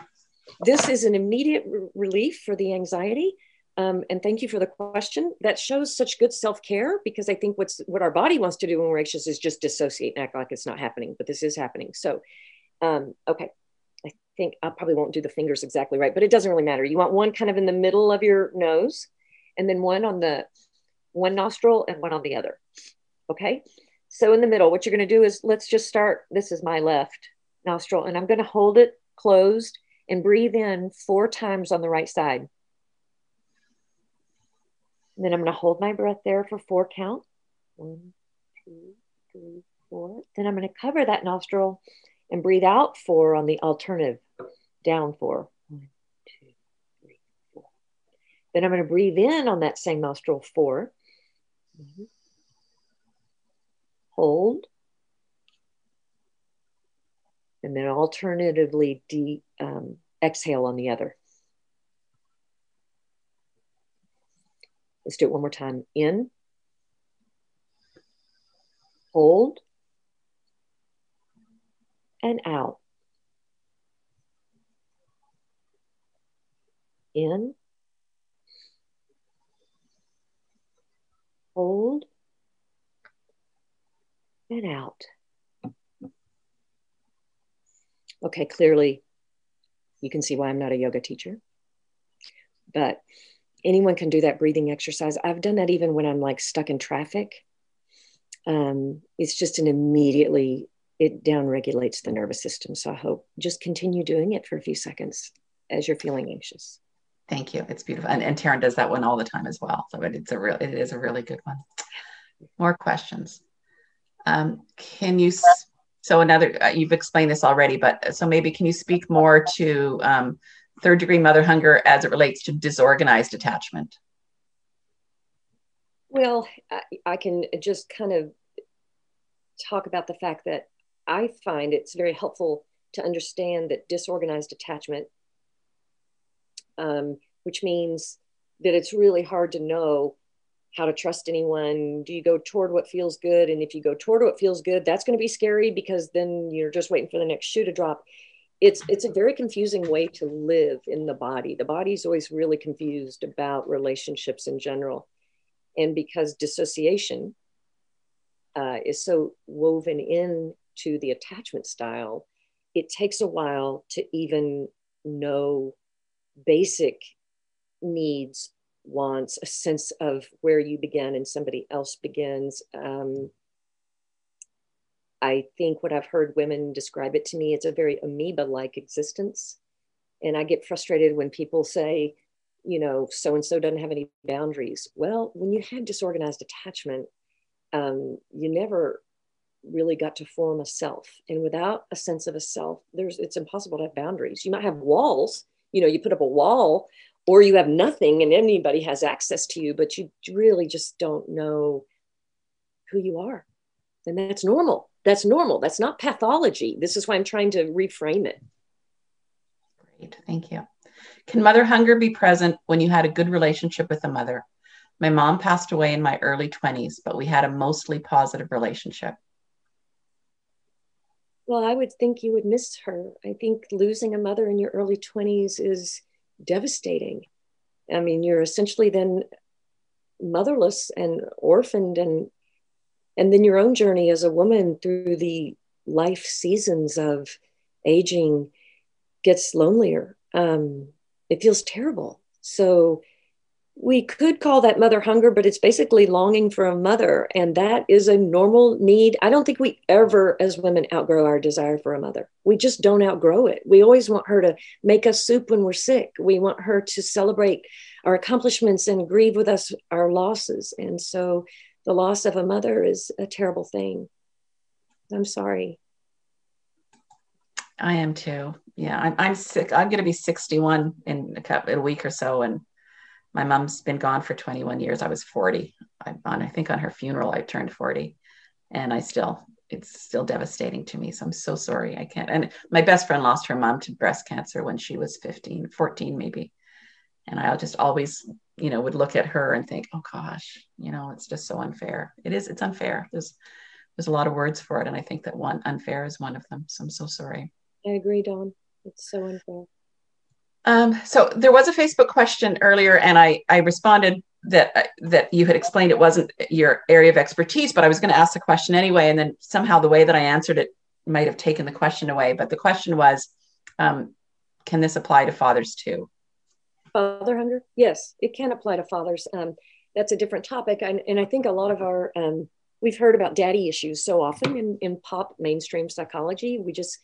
This is an immediate relief for the anxiety. Um, and thank you for the question. That shows such good self care because I think what's what our body wants to do when we're anxious is just dissociate and act like it's not happening, but this is happening. So, um, okay, I think I probably won't do the fingers exactly right, but it doesn't really matter. You want one kind of in the middle of your nose, and then one on the one nostril and one on the other. Okay, so in the middle, what you're going to do is let's just start. This is my left nostril, and I'm going to hold it closed and breathe in four times on the right side. And then I'm going to hold my breath there for four count. One, two, three, four. Then I'm going to cover that nostril and breathe out four on the alternative, down four. One, two, three, four. Then I'm going to breathe in on that same nostril 4 mm-hmm hold, and then alternatively de, um, exhale on the other. Let's do it one more time. In, hold, and out. In, hold, and out. Okay, clearly you can see why I'm not a yoga teacher. But anyone can do that breathing exercise. I've done that even when I'm like stuck in traffic. Um, it's just an immediately it down regulates the nervous system. So I hope just continue doing it for a few seconds as you're feeling anxious. Thank you. It's beautiful. And, and Taryn does that one all the time as well. So it, it's a real, it is a really good one. More questions. Um, can you, so another, uh, you've explained this already, but uh, so maybe can you speak more to um, third degree mother hunger as it relates to disorganized attachment? Well, I, I can just kind of talk about the fact that I find it's very helpful to understand that disorganized attachment, um, which means that it's really hard to know how to trust anyone. Do you go toward what feels good? And if you go toward what feels good, that's going to be scary because then you're just waiting for the next shoe to drop. It's it's a very confusing way to live in the body. The body's always really confused about relationships in general. And because dissociation uh, is so woven in to the attachment style, it takes a while to even know basic needs, wants, a sense of where you begin and somebody else begins. Um, I think what I've heard women describe it to me, it's a very amoeba like existence. And I get frustrated when people say, you know, so and so doesn't have any boundaries. Well, when you have disorganized attachment, um, you never really got to form a self. And without a sense of a self, there's it's impossible to have boundaries. You might have walls, you know, you put up a wall, or you have nothing and anybody has access to you, but you really just don't know who you are. And that's normal. That's normal. That's not pathology. This is why I'm trying to reframe it. Great. Thank you. Can mother hunger be present when you had a good relationship with a mother? My mom passed away in my early 20s, but we had a mostly positive relationship. Well, I would think you would miss her. I think losing a mother in your early 20s is devastating. I mean, you're essentially then motherless and orphaned and and then your own journey as a woman through the life seasons of aging gets lonelier. Um, it feels terrible. So we could call that mother hunger, but it's basically longing for a mother. And that is a normal need. I don't think we ever, as women, outgrow our desire for a mother. We just don't outgrow it. We always want her to make us soup when we're sick. We want her to celebrate our accomplishments and grieve with us our losses. And so the loss of a mother is a terrible thing. I'm sorry. I am too. Yeah, I'm, I'm sick. I'm going to be 61 in a, couple, in a week or so. And my mom's been gone for 21 years. I was 40. I, on, I think on her funeral, I turned 40 and I still, it's still devastating to me. So I'm so sorry. I can't. And my best friend lost her mom to breast cancer when she was 15, 14 maybe. And I'll just always, you know, would look at her and think, oh gosh, you know, it's just so unfair. It is, it's unfair. There's, there's a lot of words for it. And I think that one unfair is one of them. So I'm so sorry. I agree, Dawn. It's so unfair. Um, so there was a Facebook question earlier, and I I responded that that you had explained it wasn't your area of expertise, but I was going to ask the question anyway, and then somehow the way that I answered it might have taken the question away. But the question was, um, can this apply to fathers too? Father hunger? Yes, it can apply to fathers. Um, that's a different topic, and, and I think a lot of our um, we've heard about daddy issues so often in, in pop mainstream psychology. We just,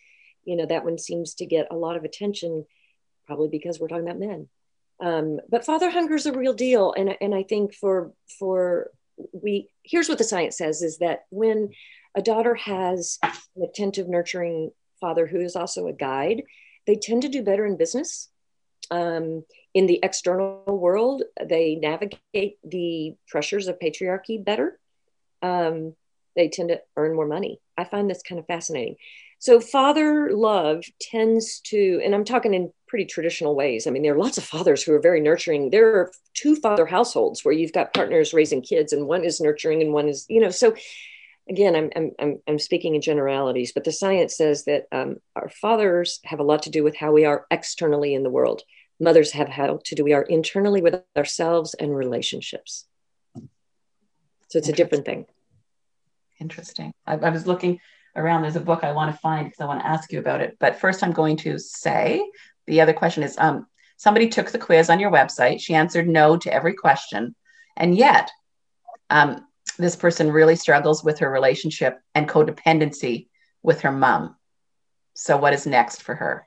you know, that one seems to get a lot of attention probably because we're talking about men. Um, but father hunger is a real deal, and and I think for for we here's what the science says is that when a daughter has an attentive, nurturing father who is also a guide, they tend to do better in business. Um, in the external world, they navigate the pressures of patriarchy better. Um, they tend to earn more money. I find this kind of fascinating. So, father love tends to, and I'm talking in pretty traditional ways. I mean, there are lots of fathers who are very nurturing. There are two father households where you've got partners raising kids, and one is nurturing and one is, you know, so again, I'm, I'm, I'm speaking in generalities, but the science says that um, our fathers have a lot to do with how we are externally in the world. Mothers have how to do we are internally with ourselves and relationships. So it's a different thing. Interesting. I, I was looking around. There's a book I want to find because I want to ask you about it. But first, I'm going to say the other question is um, somebody took the quiz on your website. She answered no to every question. And yet, um, this person really struggles with her relationship and codependency with her mom. So, what is next for her?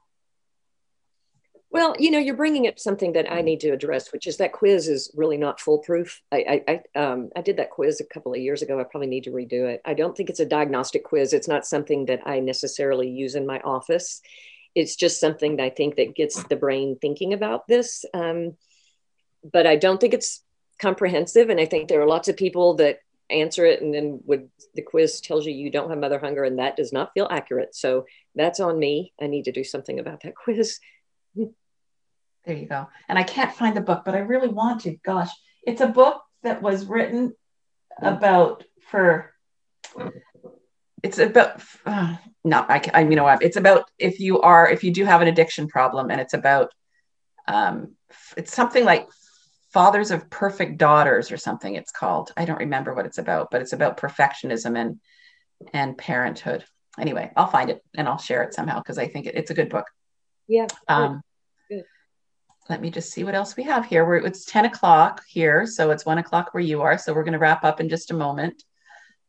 Well, you know, you're bringing up something that I need to address, which is that quiz is really not foolproof. I, I, I, um, I did that quiz a couple of years ago. I probably need to redo it. I don't think it's a diagnostic quiz. It's not something that I necessarily use in my office. It's just something that I think that gets the brain thinking about this. Um, but I don't think it's comprehensive. And I think there are lots of people that answer it and then would the quiz tells you you don't have mother hunger and that does not feel accurate. So that's on me. I need to do something about that quiz. There you go. And I can't find the book, but I really want to. Gosh, it's a book that was written about for. It's about uh, no, I, I you know what? It's about if you are if you do have an addiction problem, and it's about um, it's something like fathers of perfect daughters or something. It's called. I don't remember what it's about, but it's about perfectionism and and parenthood. Anyway, I'll find it and I'll share it somehow because I think it, it's a good book. Yeah. Um, let me just see what else we have here. We're, it's 10 o'clock here, so it's one o'clock where you are. So we're going to wrap up in just a moment.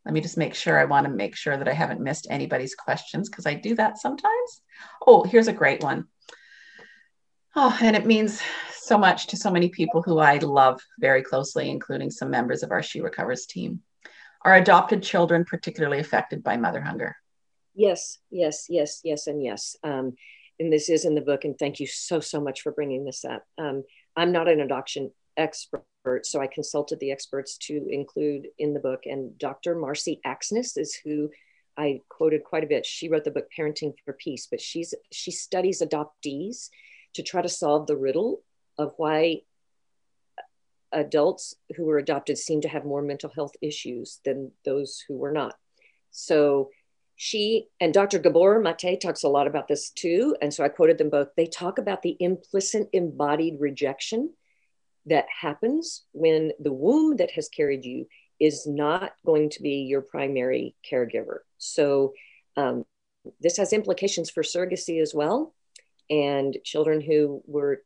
Let me just make sure I want to make sure that I haven't missed anybody's questions because I do that sometimes. Oh, here's a great one. Oh, and it means so much to so many people who I love very closely, including some members of our She Recovers team. Are adopted children particularly affected by mother hunger? Yes, yes, yes, yes, and yes. Um, and this is in the book, and thank you so, so much for bringing this up. Um, I'm not an adoption expert, so I consulted the experts to include in the book, and Dr. Marcy Axness is who I quoted quite a bit. She wrote the book Parenting for Peace, but she's she studies adoptees to try to solve the riddle of why adults who were adopted seem to have more mental health issues than those who were not. So she and Dr. Gabor Mate talks a lot about this too. And so I quoted them both. They talk about the implicit embodied rejection that happens when the womb that has carried you is not going to be your primary caregiver. So um, this has implications for surrogacy as well. And children who were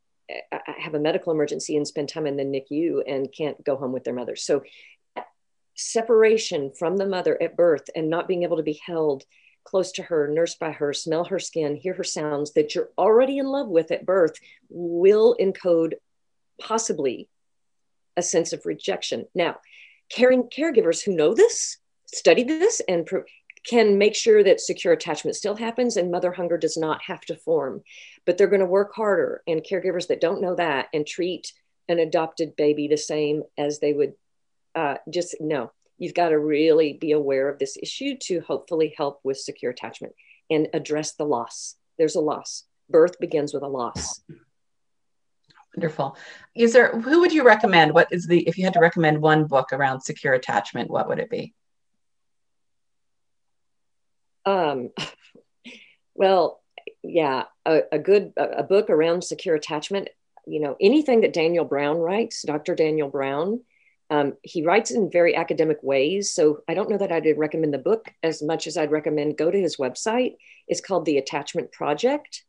have a medical emergency and spend time in the NICU and can't go home with their mother. So separation from the mother at birth and not being able to be held close to her, nursed by her, smell her skin, hear her sounds that you're already in love with at birth will encode possibly a sense of rejection. Now, caring caregivers who know this, study this, and pro- can make sure that secure attachment still happens and mother hunger does not have to form. But they're going to work harder, and caregivers that don't know that and treat an adopted baby the same as they would uh, just no, you've got to really be aware of this issue to hopefully help with secure attachment and address the loss. There's a loss. Birth begins with a loss. Wonderful. Is there who would you recommend? What is the if you had to recommend one book around secure attachment, what would it be? Um, well, yeah, a, a good a, a book around secure attachment. You know, anything that Daniel Brown writes, Dr. Daniel Brown, um, he writes in very academic ways. So I don't know that I'd recommend the book as much as I'd recommend go to his website. It's called The Attachment Project.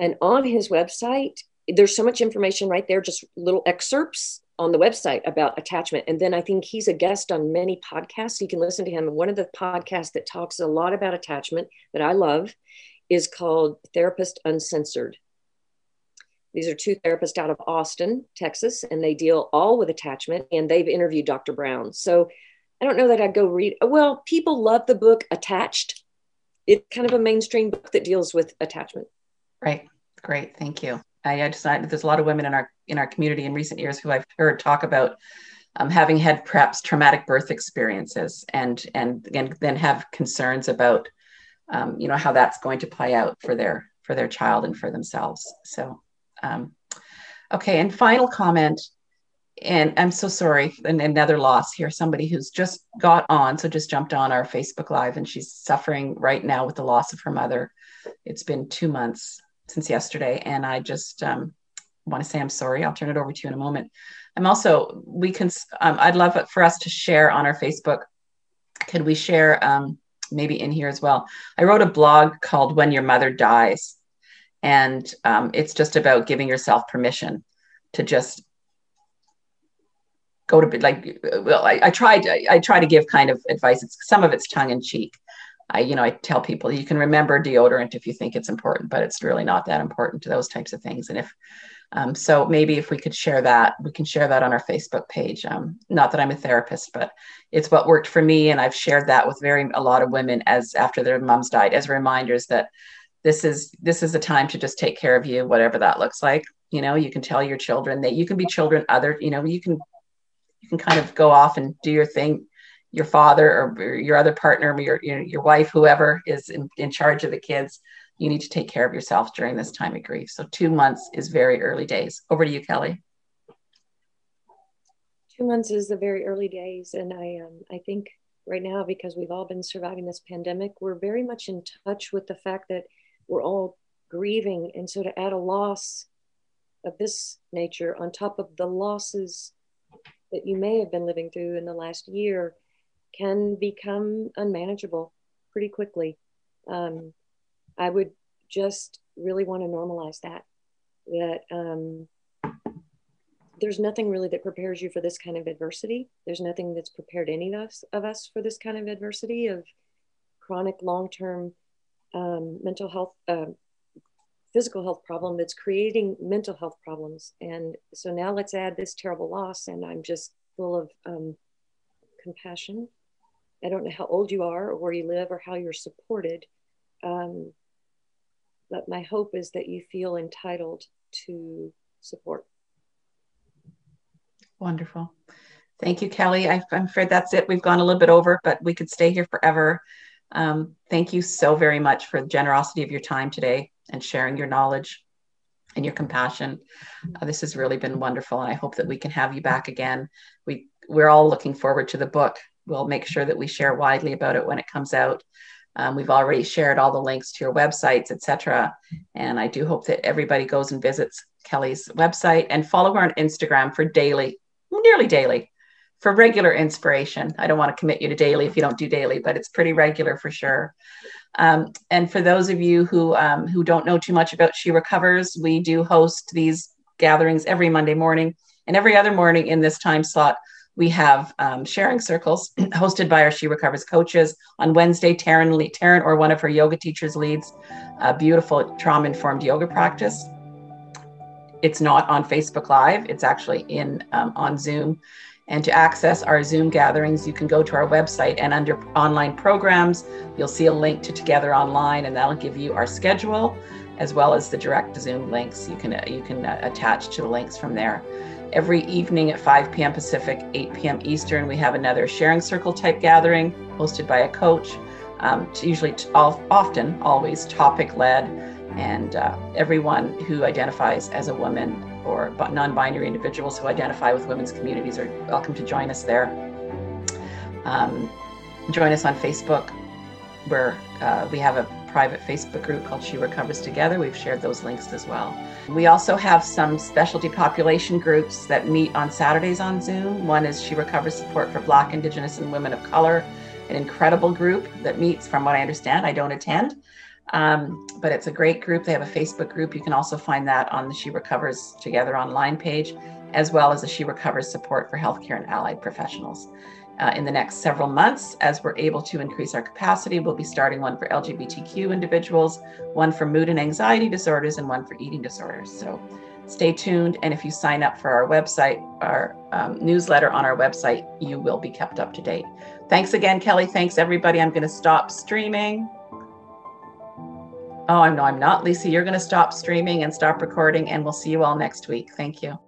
And on his website, there's so much information right there, just little excerpts on the website about attachment. And then I think he's a guest on many podcasts. You can listen to him. One of the podcasts that talks a lot about attachment that I love is called Therapist Uncensored. These are two therapists out of Austin, Texas, and they deal all with attachment. And they've interviewed Dr. Brown. So I don't know that I'd go read. Well, people love the book Attached. It's kind of a mainstream book that deals with attachment. Right. Great. Thank you. I, I just there's a lot of women in our in our community in recent years who I've heard talk about um, having had perhaps traumatic birth experiences and and and then have concerns about um, you know how that's going to play out for their for their child and for themselves. So um, okay, and final comment, and I'm so sorry, and another loss here. Somebody who's just got on, so just jumped on our Facebook Live, and she's suffering right now with the loss of her mother. It's been two months since yesterday, and I just um, want to say I'm sorry. I'll turn it over to you in a moment. I'm also we can. Um, I'd love for us to share on our Facebook. Could we share um, maybe in here as well? I wrote a blog called "When Your Mother Dies," and um, it's just about giving yourself permission to just go to bed like well i, I tried I, I, try to give kind of advice it's some of it's tongue in cheek I, you know, I tell people you can remember deodorant if you think it's important, but it's really not that important to those types of things. And if um, so, maybe if we could share that, we can share that on our Facebook page. Um, not that I'm a therapist, but it's what worked for me, and I've shared that with very a lot of women as after their moms died as reminders that this is this is a time to just take care of you, whatever that looks like. You know, you can tell your children that you can be children. Other, you know, you can you can kind of go off and do your thing your father or your other partner, your, your, your wife, whoever is in, in charge of the kids, you need to take care of yourself during this time of grief. So two months is very early days. Over to you, Kelly. Two months is the very early days, and I um, I think right now because we've all been surviving this pandemic, we're very much in touch with the fact that we're all grieving, and so to add a loss of this nature on top of the losses that you may have been living through in the last year can become unmanageable pretty quickly. Um, I would just really want to normalize that. That um, there's nothing really that prepares you for this kind of adversity. There's nothing that's prepared any of us of us for this kind of adversity of chronic, long-term um, mental health, uh, physical health problem that's creating mental health problems. And so now let's add this terrible loss, and I'm just full of um, compassion I don't know how old you are or where you live or how you're supported. Um, but my hope is that you feel entitled to support. Wonderful. Thank you, Kelly. I, am afraid that's it. We've gone a little bit over, but we could stay here forever. Um, thank you so very much for the generosity of your time today and sharing your knowledge and your compassion. Uh, this has really been wonderful, and I hope that we can have you back again. We we're all looking forward to the book we'll make sure that we share widely about it when it comes out. Um, we've already shared all the links to your websites, etc. And I do hope that everybody goes and visits Kelly's website and follow her on Instagram for daily, nearly daily, for regular inspiration. I don't want to commit you to daily if you don't do daily, but it's pretty regular for sure. Um, and for those of you who um, who don't know too much about She Recovers, we do host these gatherings every Monday morning and every other morning in this time slot we have um, sharing circles hosted by our She Recovers coaches. On Wednesday, Taryn, Taryn or one of her yoga teachers leads a beautiful trauma informed yoga practice. It's not on Facebook Live, it's actually in um, on Zoom. And to access our Zoom gatherings, you can go to our website and under online programs, you'll see a link to Together Online, and that'll give you our schedule as well as the direct Zoom links. You can uh, you can uh, attach to the links from there. Every evening at 5 p.m. Pacific, 8 p.m. Eastern, we have another sharing circle type gathering hosted by a coach, um, usually t- often, always topic led. And uh, everyone who identifies as a woman or non binary individuals who identify with women's communities are welcome to join us there. Um, join us on Facebook, where uh, we have a private Facebook group called She Recovers Together. We've shared those links as well. We also have some specialty population groups that meet on Saturdays on Zoom. One is She Recovers Support for Black, Indigenous, and Women of Color, an incredible group that meets, from what I understand. I don't attend, um, but it's a great group. They have a Facebook group. You can also find that on the She Recovers Together online page, as well as the She Recovers Support for Healthcare and Allied Professionals uh, in the next several months as we're able to increase our capacity. We'll be starting one for LGBTQ individuals, one for mood and anxiety disorders, and one for eating disorders. So stay tuned. And if you sign up for our website, our um, newsletter on our website, you will be kept up to date. Thanks again, Kelly. Thanks, everybody. I'm going to stop streaming. Oh, I'm no, I'm not. Lisa, you're going to stop streaming and stop recording, and we'll see you all next week. Thank you.